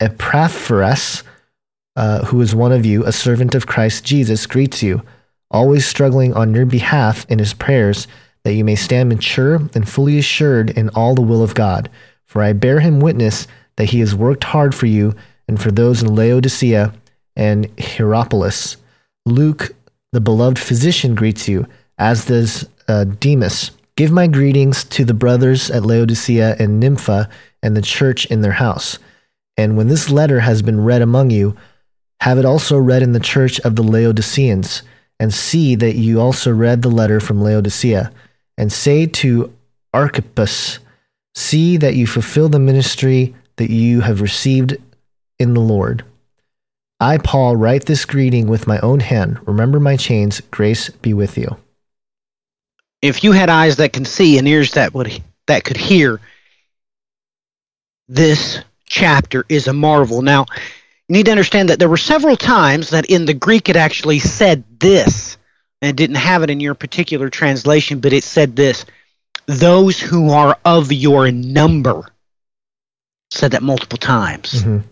Epaphras, uh, who is one of you, a servant of Christ Jesus, greets you, always struggling on your behalf in his prayers, that you may stand mature and fully assured in all the will of God. For I bear him witness that he has worked hard for you and for those in Laodicea and Hierapolis. Luke, the beloved physician, greets you, as does uh, Demas. Give my greetings to the brothers at Laodicea and Nympha and the church in their house. And when this letter has been read among you, have it also read in the church of the Laodiceans, and see that you also read the letter from Laodicea. And say to Archippus, See that you fulfill the ministry that you have received in the Lord. I, Paul, write this greeting with my own hand. Remember my chains. Grace be with you. If you had eyes that can see and ears that would that could hear, this chapter is a marvel. Now, you need to understand that there were several times that in the Greek it actually said this, and it didn't have it in your particular translation, but it said this: "Those who are of your number." Said that multiple times. Mm-hmm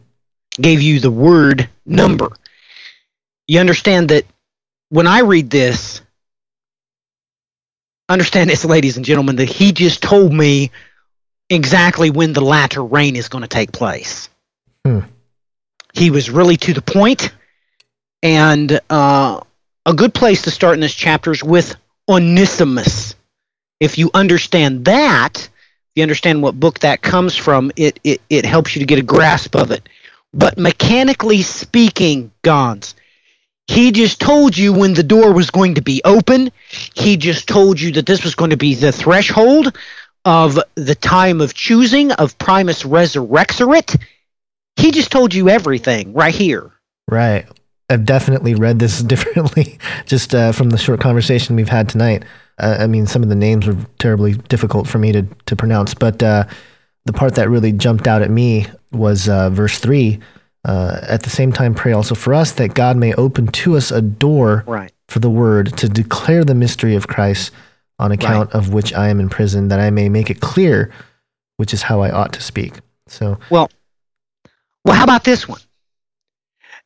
gave you the word number. You understand that when I read this, understand this, ladies and gentlemen, that he just told me exactly when the latter rain is going to take place. Hmm. He was really to the point, and uh, a good place to start in this chapter is with Onesimus. If you understand that, if you understand what book that comes from, it, it, it helps you to get a grasp of it. But mechanically speaking, Gonz, he just told you when the door was going to be open. He just told you that this was going to be the threshold of the time of choosing of Primus Resurrexerit. He just told you everything right here. Right. I've definitely read this *laughs* differently just uh, from the short conversation we've had tonight. Uh, I mean, some of the names were terribly difficult for me to, to pronounce, but uh, the part that really jumped out at me was uh, verse 3. Uh, at the same time, pray also for us that God may open to us a door Right. for the word to declare the mystery of Christ on account of which I am in prison, that I may make it clear which is how I ought to speak. So, Well, well, how about this one?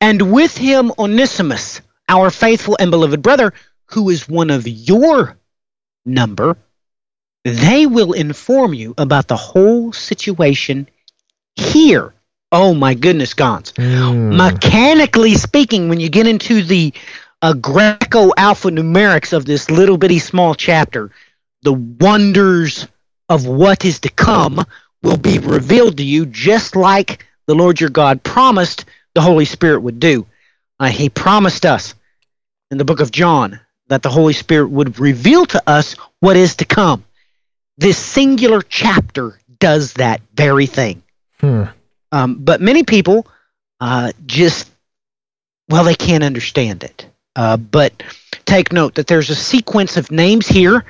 And with him Onesimus, our faithful and beloved brother, who is one of your number, they will inform you about the whole situation here. Oh my goodness, Gonz. mm, Mechanically speaking, when you get into the uh, Greco alphanumerics of this little bitty small chapter, the wonders of what is to come will be revealed to you, just like the Lord your God promised the Holy Spirit would do. Uh, he promised us in the book of John that the Holy Spirit would reveal to us what is to come. This singular chapter does that very thing. hmm, Um, but many people uh, just, well, they can't understand it. Uh, but take note that there's a sequence of names here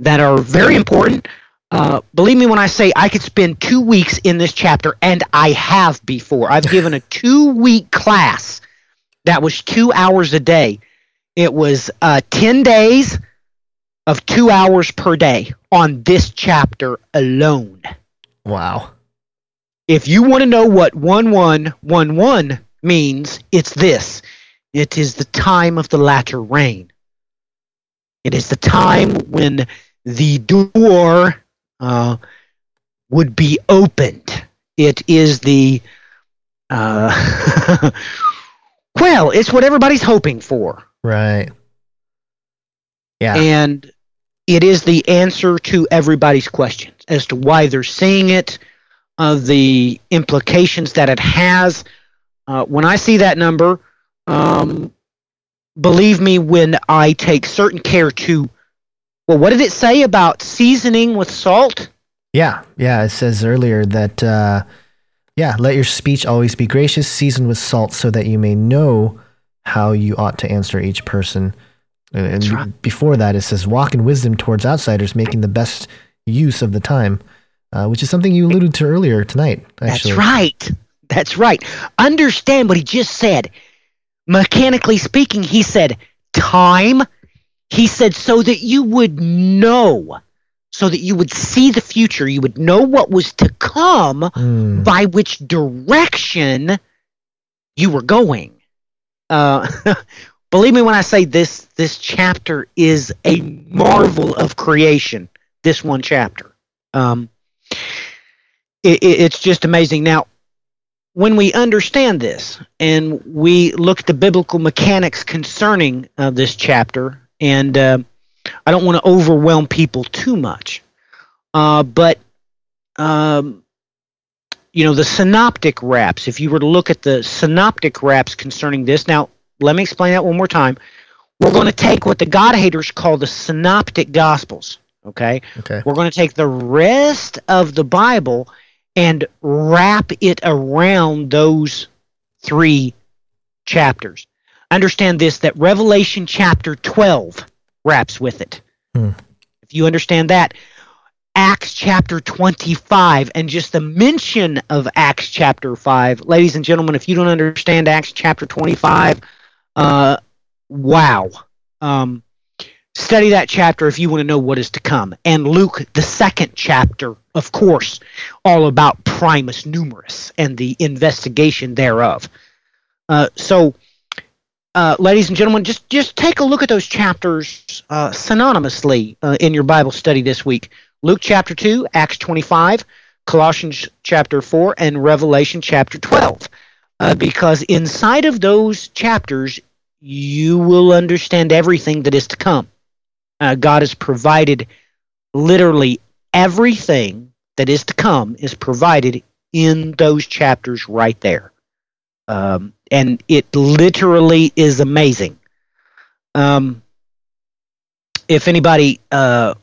that are very important. Uh, believe me when I say I could spend two weeks in this chapter, and I have before. I've *laughs* given a two week class that was two hours a day. It was uh, 10 days of two hours per day on this chapter alone wow. if you want to know what 1111 means, it's this it is the time of the latter rain. It is the time when the door uh, would be opened. It is the, uh, *laughs* well, it's what everybody's hoping for. Right. Yeah. And it is the answer to everybody's questions as to why they're seeing it, uh, the implications that it has. Uh, when I see that number, um, believe me, when I take certain care to, well, what did it say about seasoning with salt? Yeah, yeah. It says earlier that, uh, yeah, let your speech always be gracious, seasoned with salt, so that you may know how you ought to answer each person. And, and right. before that, it says, walk in wisdom towards outsiders, making the best use of the time, uh, which is something you alluded to earlier tonight. Actually. That's right. That's right. Understand what he just said. Mechanically speaking, he said time. He said so that you would know, so that you would see the future, you would know what was to come Mm, by which direction you were going. Uh, *laughs* believe me when I say this this chapter is a marvel of creation. This one chapter, um, it, it- it's just amazing. Now, when we understand this and we look at the biblical mechanics concerning uh, this chapter, and uh, I don't want to overwhelm people too much, uh, but um, you know the synoptic wraps. If you were to look at the synoptic wraps concerning this, now let me explain that one more time. We're going to take what the God haters call the synoptic gospels. Okay, okay. we're going to take the rest of the Bible and wrap it around those three chapters. Understand this that Revelation chapter 12 wraps with it. Hmm. If you understand that, Acts chapter 25 and just the mention of Acts chapter 5. Ladies and gentlemen, if you don't understand Acts chapter 25, uh, wow. Um, study that chapter if you want to know what is to come. And Luke, the second chapter, of course, all about Primus Numerus and the investigation thereof. Uh, so, uh, ladies and gentlemen, just just take a look at those chapters uh, synonymously uh, in your Bible study this week. Luke chapter two, Acts twenty-five, Colossians chapter four, and Revelation chapter twelve. Uh, because inside of those chapters, you will understand everything that is to come. Uh, God has provided literally everything that is to come is provided in those chapters right there. Um, and it literally is amazing. Um, if anybody uh,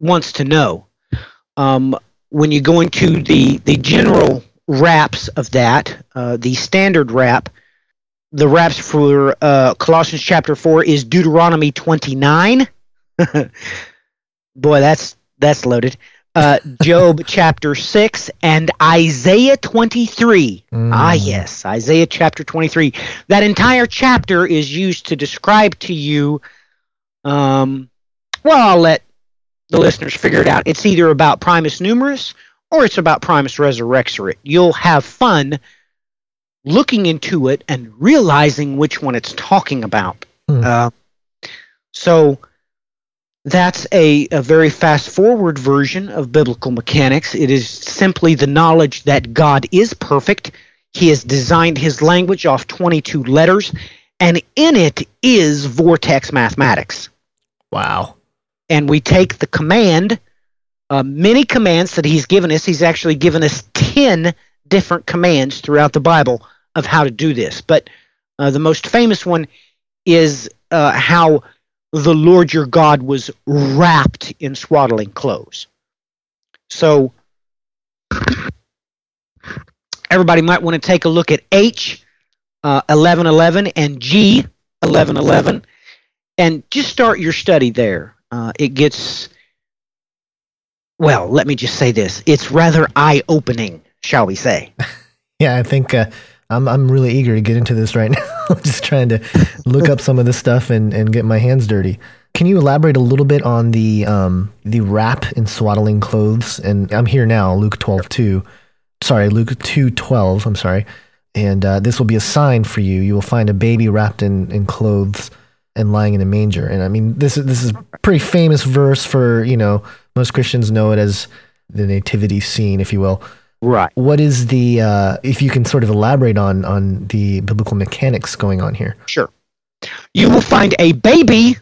wants to know, um, when you go into the, the general wraps of that. Uh, the standard wrap, the wraps for uh, Colossians chapter four is Deuteronomy twenty nine. *laughs* Boy, that's that's loaded. Uh, Job *laughs* chapter six and Isaiah twenty three. Mm. Ah, yes, Isaiah chapter twenty three. That entire chapter is used to describe to you. Um, well, I'll let the listeners figure it out. It's either about Primus Numerus or it's about Primus Resurrexit. You'll have fun looking into it and realizing which one it's talking about. Hmm. Uh, so that's a, a very fast forward version of biblical mechanics. It is simply the knowledge that God is perfect. He has designed his language off 22 letters, and in it is vortex mathematics Wow. and we take the command, uh, many commands that he's given us. He's actually given us 10 different commands throughout the Bible of how to do this. But uh, the most famous one is uh, how the Lord your God was wrapped in swaddling clothes. So everybody might want to take a look at H uh, 1111 and G 1111 and just start your study there. Uh, it gets, well, let me just say this it's rather eye opening, shall we say. *laughs* Yeah, I think uh, I'm I'm really eager to get into this right *laughs* now. Just trying to look up some of this stuff and, and get my hands dirty. Can you elaborate a little bit on the um, the wrap in swaddling clothes? And I'm here now, Luke 12, 2. Sorry, Luke 2, 12, I'm sorry. And uh, this will be a sign for you. You will find a baby wrapped in, in clothes and lying in a manger. And I mean, this is this is pretty famous verse for, you know, most Christians know it as the nativity scene, if you will. Right. What is the uh, if you can sort of elaborate on on the biblical mechanics going on here? Sure. You will find a baby,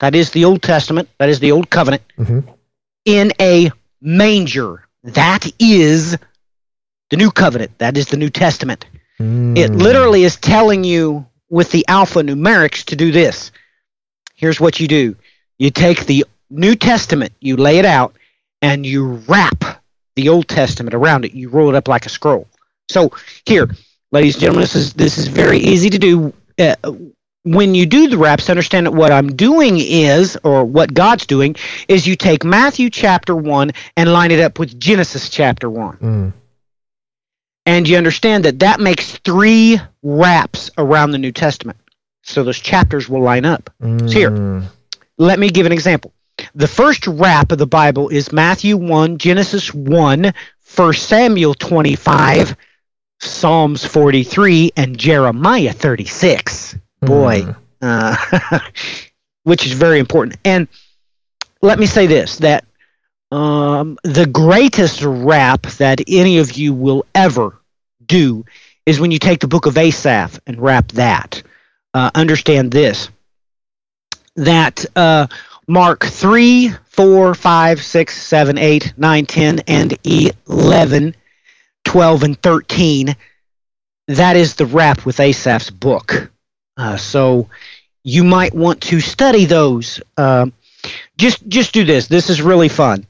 that is the Old Testament, that is the Old Covenant, Mhm. in a manger. That is the New Covenant, that is the New Testament. It Mm. literally is telling you with the alphanumerics to do this. Here's what you do you take the New Testament, you lay it out, and you wrap the Old Testament around it. You roll it up like a scroll. So, here, ladies and gentlemen, this is, this is very easy to do. Uh, when you do the wraps, understand that what I'm doing is, or what God's doing, is you take Matthew chapter 1 and line it up with Genesis chapter 1 Mm. and you understand that that makes three wraps around the New Testament. So those chapters will line up. Mm. here. Let me give an example. The first wrap of the Bible is Matthew 1, Genesis 1, 1 Samuel 25, Psalms 43, and Jeremiah 36. Boy, Mm. uh, *laughs* which is very important. And let me say this that um, the greatest wrap that any of you will ever do is when you take the book of Asaph and wrap that. Uh, understand this that uh, Mark 3, 4, 5, 6, 7, 8, 9, 10, and 11, 12, and 13, that is the wrap with Asaph's book. Uh, so you might want to study those. Um, just just do this. This is really fun.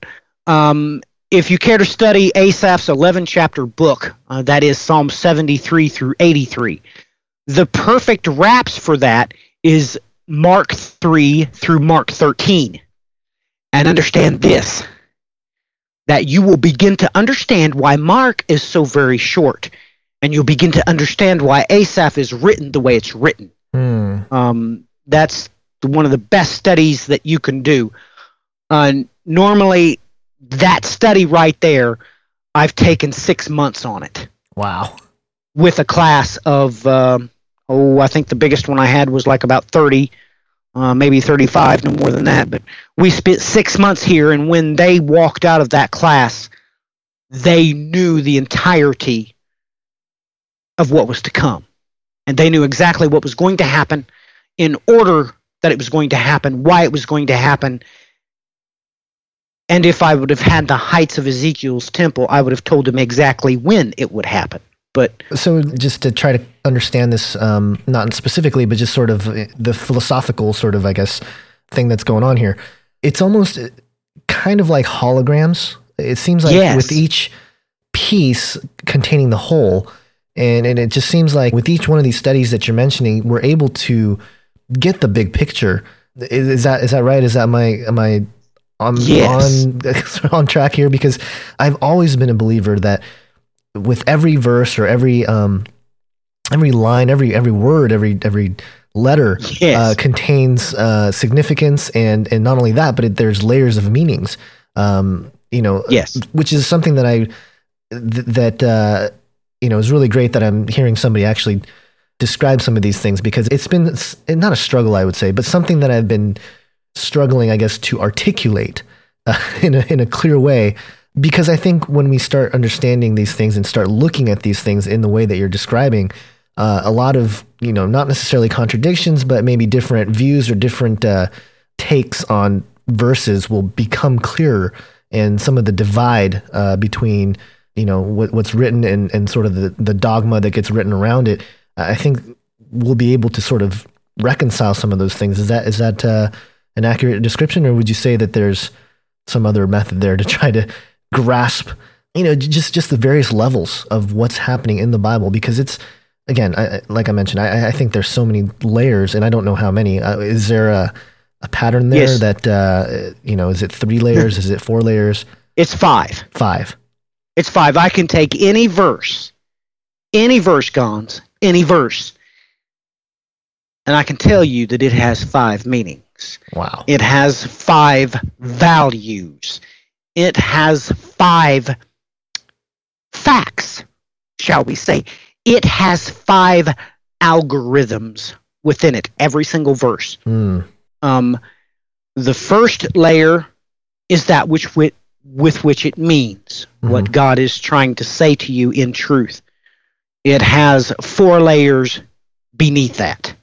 Um, if you care to study Asaph's 11 chapter book, uh, that is Psalm 73 through 83, the perfect wraps for that is Mark 3 through Mark 13. And understand this that you will begin to understand why Mark is so very short, and you'll begin to understand why Asaph is written the way it's written. Mm. Um, that's one of the best studies that you can do. Uh, normally, that study right there, I've taken six months on it Wow. with a class of, um, oh, I think the biggest one I had was like about 30, uh, maybe 35, no more than that. But we spent six months here, and when they walked out of that class, they knew the entirety of what was to come. And they knew exactly what was going to happen in order that it was going to happen, why it was going to happen. And if I would have had the heights of Ezekiel's temple, I would have told them exactly when it would happen. But So just to try to understand this, um, not specifically, but just sort of the philosophical sort of, I guess, thing that's going on here. It's almost uh, kind of like holograms. It seems like Yes. with each piece containing the whole. And, and it just seems like with each one of these studies that you're mentioning, we're able to get the big picture. Is, is that is that right? Is that my am I on Yes. on *laughs* on track here? Because I've always been a believer that with every verse or every um every line, every every word, every every letter Yes. uh, contains uh, significance, and and not only that, but it, there's layers of meanings. Um, you know, Yes. which is something that I th- that uh, you know is really great that I'm hearing somebody actually describe some of these things because it's been s- not a struggle, I would say, but something that I've been struggling, I guess, to articulate uh, *laughs* in a in a clear way. Because I think when we start understanding these things and start looking at these things in the way that you're describing, uh, a lot of you know not necessarily contradictions, but maybe different views or different uh, takes on verses will become clearer, and some of the divide uh, between you know what, what's written and, and sort of the, the dogma that gets written around it. I think we'll be able to sort of reconcile some of those things. Is that is that uh, an accurate description, or would you say that there's some other method there to *laughs* try to grasp, you know, just just the various levels of what's happening in the Bible? Because it's again, I, like I mentioned, I, I think there's so many layers, and I don't know how many. Uh, is there a a pattern there Yes. that uh, you know? Is it three layers? is it four layers? It's five. Five. It's five. I can take any verse, any verse, Gonz, any verse, and I can tell you that it has five meanings. Wow. It has five values. It has five facts, shall we say. It has five algorithms within it, every single verse. Hmm. Um, the first layer is that which wi- with which it means what God is trying to say to you in truth. It has four layers beneath that.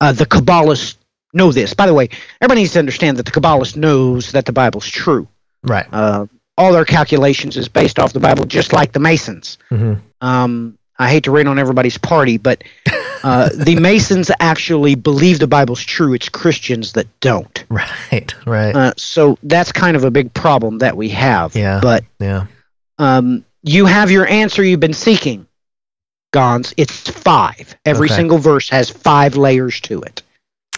Uh, the Kabbalists know this. By the way, everybody needs to understand that the Kabbalist knows that the Bible's true. Right. Uh, all their calculations is based off the Bible, just like the Masons. hmm Um, I hate to rain on everybody's party, but *laughs* uh, the Masons actually believe the Bible's true. It's Christians that don't. Right. Right. Uh, so that's kind of a big problem that we have. Yeah. But yeah. um, you have your answer you've been seeking, Gonz. It's five. Every Okay. single verse has five layers to it.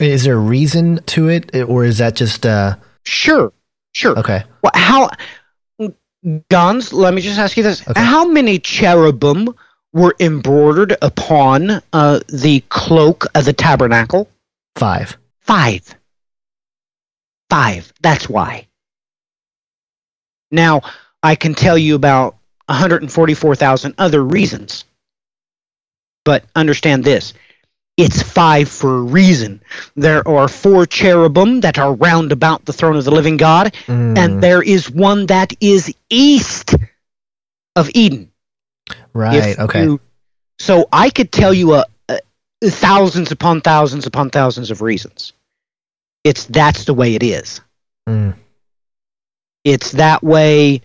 Is there a reason to it, or is that just uh? Sure, sure. Okay. Well, how, Gonz? Let me just ask you this: Okay. How many cherubim were embroidered upon uh, the cloak of the tabernacle? Five. Five. Five. That's why. Now, I can tell you about 144,000 other reasons. But understand this it's five for a reason. There are four cherubim that are round about the throne of the living God, Mm, and there is one that is east of Eden. right. If Okay. you- so I could tell you a, a thousands upon thousands upon thousands of reasons. It's that's the way it is. Mm, It's that way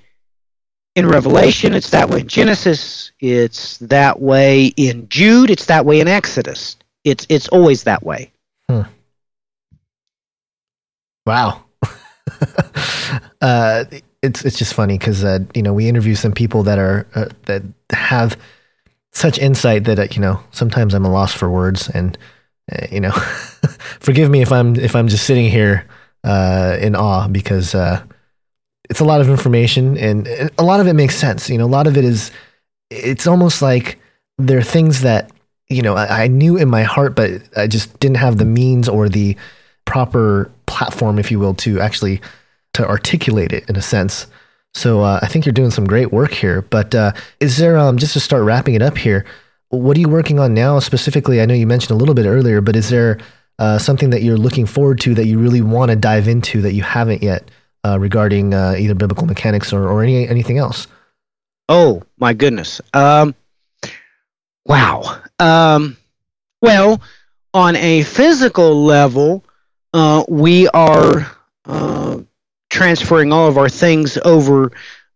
in Revelation. It's that way in Genesis. It's that way in Jude. It's that way in Exodus. It's it's always that way. wow. *laughs* uh, it's it's just funny because uh, you know we interview some people that are uh, that have such insight that uh, you know sometimes I'm a loss for words and uh, you know *laughs* forgive me if I'm if I'm just sitting here uh, in awe because it's a lot of information and a lot of it makes sense. You know, a lot of it is it's almost like there are things that you know I, I knew in my heart, but I just didn't have the means or the proper platform, if you will, to actually to articulate it in a sense. So uh, I think you're doing some great work here. But uh, is there um, just to start wrapping it up here? What are you working on now specifically? I know you mentioned a little bit earlier, but is there uh, something that you're looking forward to that you really want to dive into that you haven't yet uh, regarding uh, either biblical mechanics or, or any anything else? Oh my goodness. Um, wow. Um, well, on a physical level, uh, we are uh, transferring all of our things over.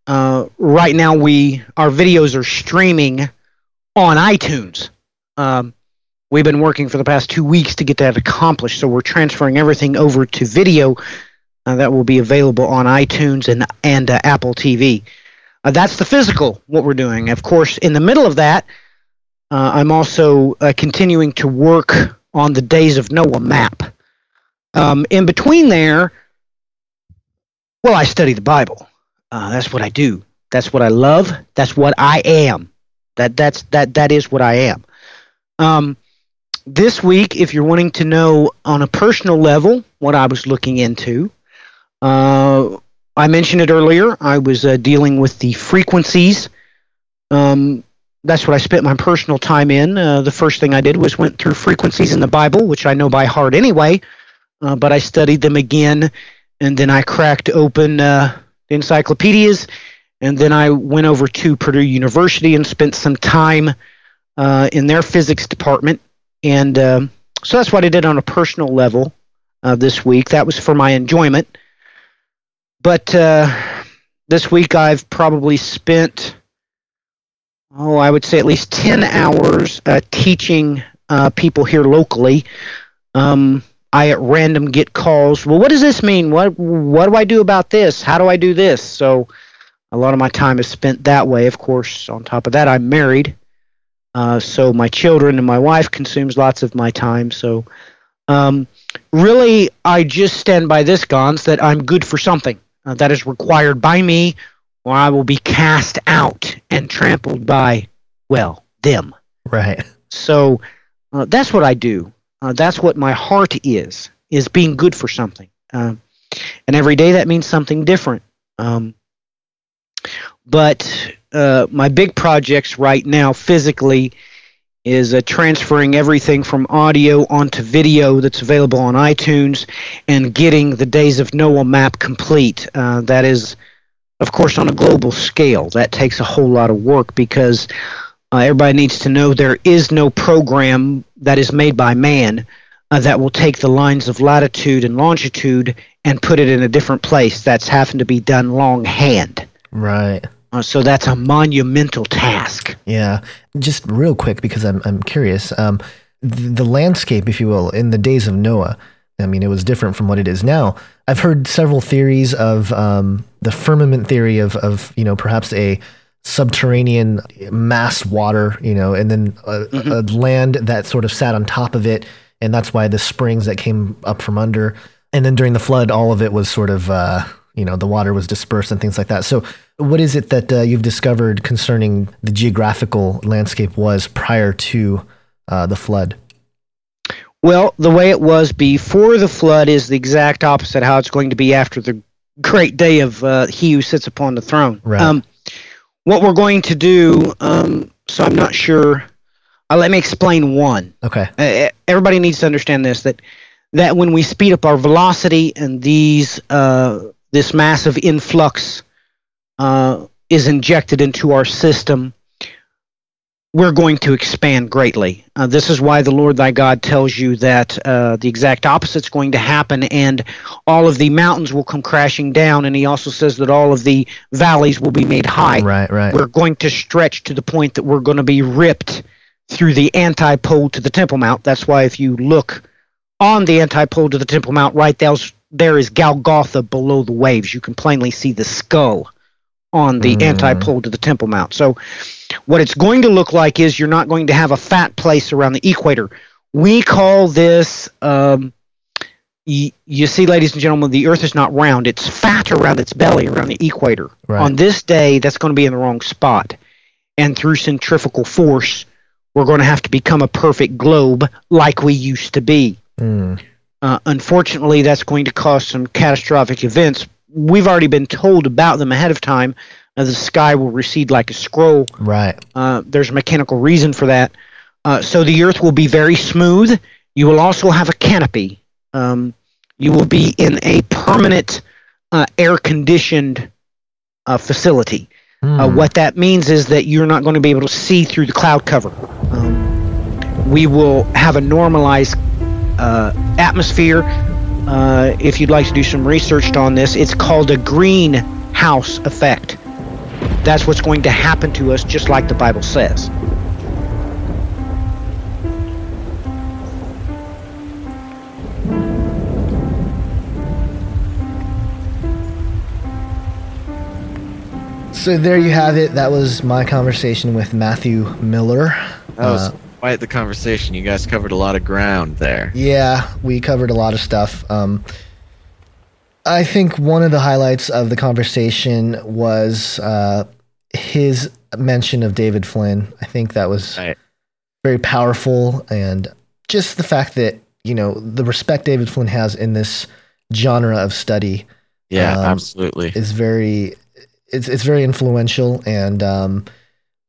Uh, right now, we our videos are streaming on iTunes. Um, we've been working for the past two weeks to get that accomplished, so we're transferring everything over to video uh, that will be available on iTunes and and uh, Apple TV. Uh, that's the physical, what we're doing. Of course, in the middle of that, uh, I'm also uh, continuing to work on the Days of Noah map. Um, in between there, well, I study the Bible. Uh, that's what I do. That's what I love. That's what I am. That that's that that is what I am. Um, this week, if you're wanting to know on a personal level what I was looking into, uh, I mentioned it earlier. I was uh, dealing with the frequencies. Um, that's what I spent my personal time in. Uh, the first thing I did was went through frequencies in the Bible, which I know by heart anyway, uh, but I studied them again, and then I cracked open uh, encyclopedias, and then I went over to Purdue University and spent some time uh, in their physics department, and um, so that's what I did on a personal level uh, this week. That was for my enjoyment, but uh, this week I've probably spent oh, I would say at least 10 hours uh, teaching uh, people here locally. Um, I at random get calls. Well, what does this mean? What what do I do about this? How do I do this? So a lot of my time is spent that way. Of course, on top of that, I'm married, uh, so my children and my wife consumes lots of my time. So um, really, I just stand by this, Gonz, that I'm good for something uh, that is required by me or I will be cast out and trampled by, well, them. Right. So uh, that's what I do. Uh, that's what my heart is, is being good for something. Um, and every day that means something different. Um, but uh, my big projects right now, physically, is uh, transferring everything from audio onto video that's available on iTunes and getting the Days of Noah map complete. Uh, that is of course, on a global scale, that takes a whole lot of work because uh, everybody needs to know there is no program that is made by man uh, that will take the lines of latitude and longitude and put it in a different place. That's having to be done longhand. Right. Uh, so that's a monumental task. Yeah. Just real quick, because I'm, I'm curious. Um, the, the landscape, if you will, in the days of Noah, I mean, it was different from what it is now. I've heard several theories of um, the firmament theory of, of, you know, perhaps a subterranean mass water, you know, and then a, mm-hmm. a, land that sort of sat on top of it. And that's why the springs that came up from under. And then during the flood, all of it was sort of, uh, you know, the water was dispersed and things like that. So, what is it that uh, you've discovered concerning the geographical landscape was prior to uh, the flood? Well, the way it was before the flood is the exact opposite how it's going to be after the great day of uh, He who sits upon the throne. Right. Um, what we're going to do, um, so I'm not sure. Uh, let me explain one. Okay. Uh, everybody needs to understand this that that when we speed up our velocity and these uh, this massive influx uh, is injected into our system, we're going to expand greatly. Uh, this is why the Lord thy God tells you that uh, the exact opposite is going to happen, and all of the mountains will come crashing down. And He also says that all of the valleys will be made high. Right, right. We're going to stretch to the point that we're going to be ripped through the antipole to the Temple Mount. That's why if you look on the antipole to the Temple Mount, right there's, there is Golgotha below the waves. You can plainly see the skull on the mm. antipole to the Temple Mount. So what it's going to look like is you're not going to have a fat place around the equator. We call this, um, y- you see, ladies and gentlemen, the Earth is not round. It's fat around its belly, around the equator. Right. On this day, that's going to be in the wrong spot. And through centrifugal force, we're going to have to become a perfect globe like we used to be. Mm. Uh, unfortunately, that's going to cause some catastrophic events. We've already been told about them ahead of time uh, the sky will recede like a scroll. Right. Uh, there's a mechanical reason for that. Uh, so the Earth will be very smooth. You will also have a canopy. Um, you will be in a permanent uh, air conditioned uh, facility. Mm. what that means is that you're not going to be able to see through the cloud cover. Um, we will have a normalized atmosphere. If you'd like to do some research on this, it's called a greenhouse effect that's what's going to happen to us, just like the Bible says. So there you have it. That was my conversation with Matthew Miller. That was Uh, quite the conversation. You guys covered a lot of ground there. Yeah, we covered a lot of stuff. Um, I think one of the highlights of the conversation was uh, his mention of David Flynn. I think that was Right. very powerful, and just the fact that you know the respect David Flynn has in this genre of study Yeah, Um, absolutely. is very it's it's very influential and um,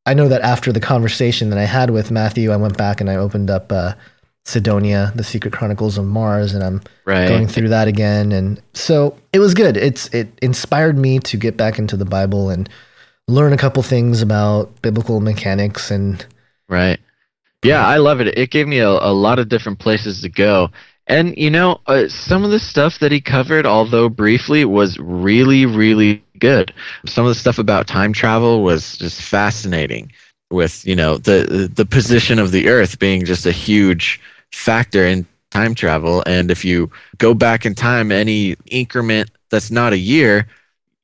I know that after the conversation that I had with Matthew I went back and I opened up uh, Cydonia the Secret Chronicles of Mars and I'm Right. going through that again and so it was good it's it inspired me to get back into the Bible and learn a couple things about biblical mechanics and Right. Yeah, I love it. It gave me a, a lot of different places to go. And, you know, uh, some of the stuff that he covered, although briefly, was really, really good. Some of the stuff about time travel was just fascinating with, you know, the, the position of the Earth being just a huge factor in time travel. And if you go back in time any increment that's not a year,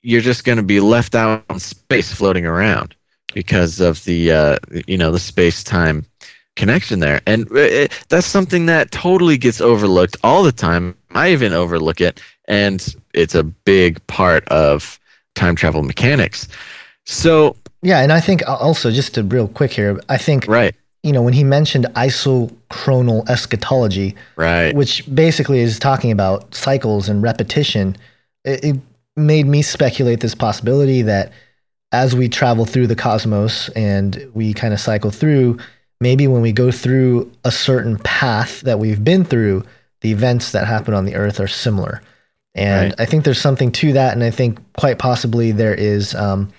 you're just going to be left out in space floating around because of the uh, you know the space time connection there. And uh, it, that's something that totally gets overlooked all the time. I even overlook it and it's a big part of time travel mechanics. So yeah and I think uh, also just to real quick here I think right. you know when he mentioned isochronal eschatology right. which basically is talking about cycles and repetition, it, it made me speculate this possibility that as we travel through the cosmos and we kind of cycle through, maybe when we go through a certain path that we've been through, the events that happen on the earth are similar. And Right. I think there's something to that. And I think quite possibly there is, um,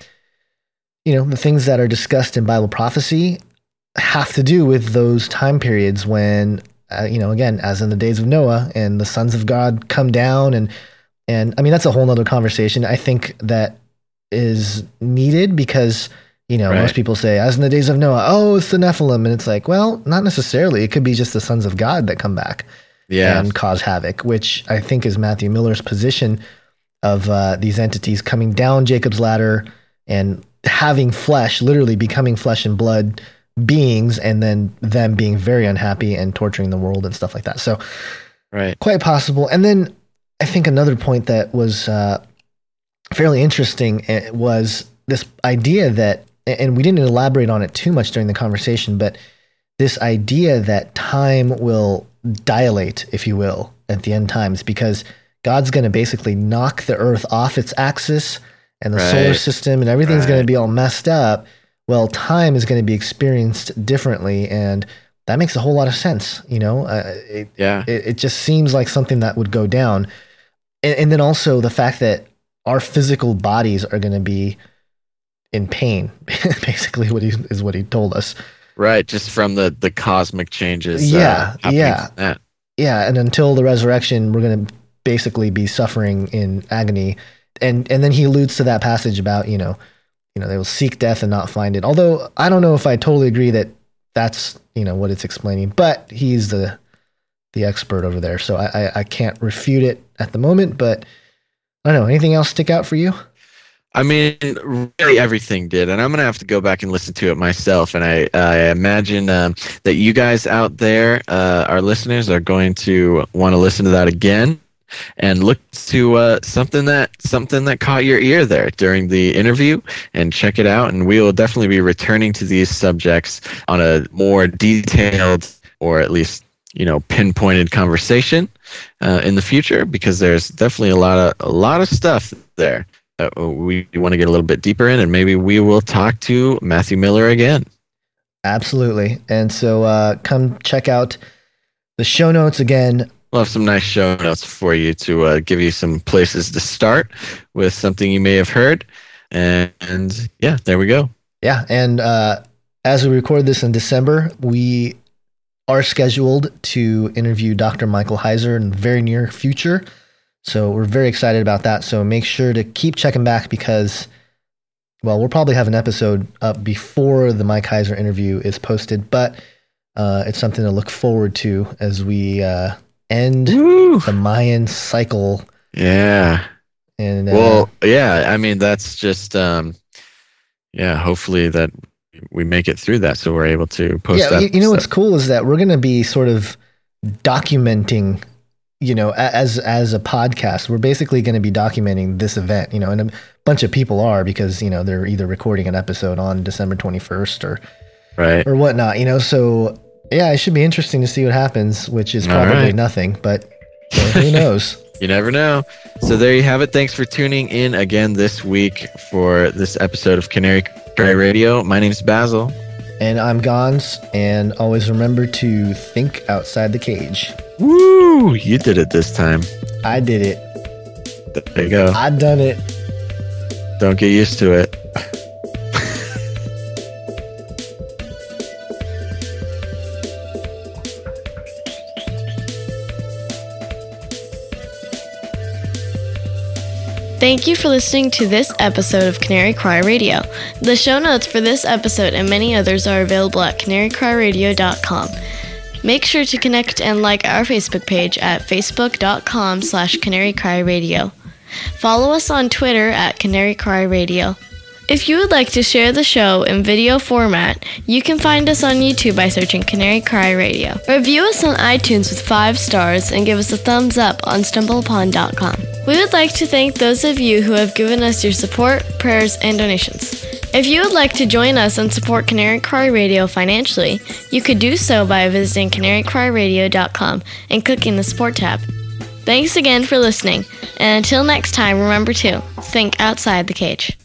you know, the things that are discussed in Bible prophecy have to do with those time periods when uh, you know, again, as in the days of Noah, and the sons of God come down, and and I mean that's a whole nother conversation. I think that is needed because you know Right. most people say, as in the days of Noah, oh, it's the Nephilim, and it's like, well, not necessarily. It could be just the sons of God that come back and cause havoc, which I think is Matthew Miller's position of uh, these entities coming down Jacob's ladder and having flesh, literally becoming flesh and blood beings, and then them being very unhappy and torturing the world and stuff like that. So, right quite possible. And then I think another point that was uh, fairly interesting eh, was this idea that, and we didn't elaborate on it too much during the conversation, but this idea that time will dilate, if you will, at the end times, because God's going to basically knock the Earth off its axis and the solar system and everything's going to be all messed up. Well, time is going to be experienced differently, and that makes a whole lot of sense. You know, uh, it, yeah it, it just seems like something that would go down. And, and then also the fact that our physical bodies are going to be in pain, *laughs* basically what he is what he told us. right just from the the cosmic changes Yeah, uh, yeah. Yeah, and until the resurrection, we're going to basically be suffering in agony. And and then he alludes to that passage about you know, you know they will seek death and not find it. Although I don't know if I totally agree that that's you know what it's explaining, but he's the the expert over there, so I I, I can't refute it at the moment. But I don't know. Anything else stick out for you? I mean, really everything did, and I'm gonna have to go back and listen to it myself. And I, I imagine um, that you guys out there, uh, our listeners, are going to want to listen to that again and look to uh, something that something that caught your ear there during the interview, and check it out. And we will definitely be returning to these subjects on a more detailed, or at least you know pinpointed conversation uh, in the future, because there's definitely a lot of a lot of stuff there that we want to get a little bit deeper in, and maybe we will talk to Matthew Miller again. Absolutely. And so uh, come check out the show notes again. We'll have some nice show notes for you to uh, give you some places to start with something you may have heard. And, and yeah, there we go. Yeah, and uh, as we record this in December, we are scheduled to interview Dr. Michael Heiser in the very near future. So we're very excited about that. So make sure to keep checking back because, well, we'll probably have an episode up before the Mike Heiser interview is posted, but uh, it's something to look forward to as we uh, end Woo! the Mayan cycle. Yeah. And uh, Well, yeah. I mean, that's just um, yeah, hopefully that we make it through that, so we're able to post. yeah, that you, you know stuff. what's cool is that we're going to be sort of documenting, you know, as as a podcast. We're basically going to be documenting this event, you know, and a bunch of people are because you know they're either recording an episode on December twenty first or right? or whatnot, you know. So yeah, it should be interesting to see what happens, which is probably right. nothing, but who *laughs* knows? You never know. So there you have it. Thanks for tuning in again this week for this episode of Canary Cry Radio. My name's Basil. And I'm Gonz, and always remember to think outside the cage. Woo! You did it this time. I did it. There you go. I done it. Don't get used to it. Thank you for listening to this episode of Canary Cry Radio. The show notes for this episode and many others are available at canarycryradio.com. Make sure to connect and like our Facebook page at facebook.com slash canarycryradio. Follow us on Twitter at Canary Cry Radio. If you would like to share the show in video format, you can find us on YouTube by searching Canary Cry Radio. Review us on iTunes with five stars and give us a thumbs up on stumbleupon.com. We would like to thank those of you who have given us your support, prayers, and donations. If you would like to join us and support Canary Cry Radio financially, you could do so by visiting canarycryradio.com and clicking the support tab. Thanks again for listening, and until next time, remember to think outside the cage.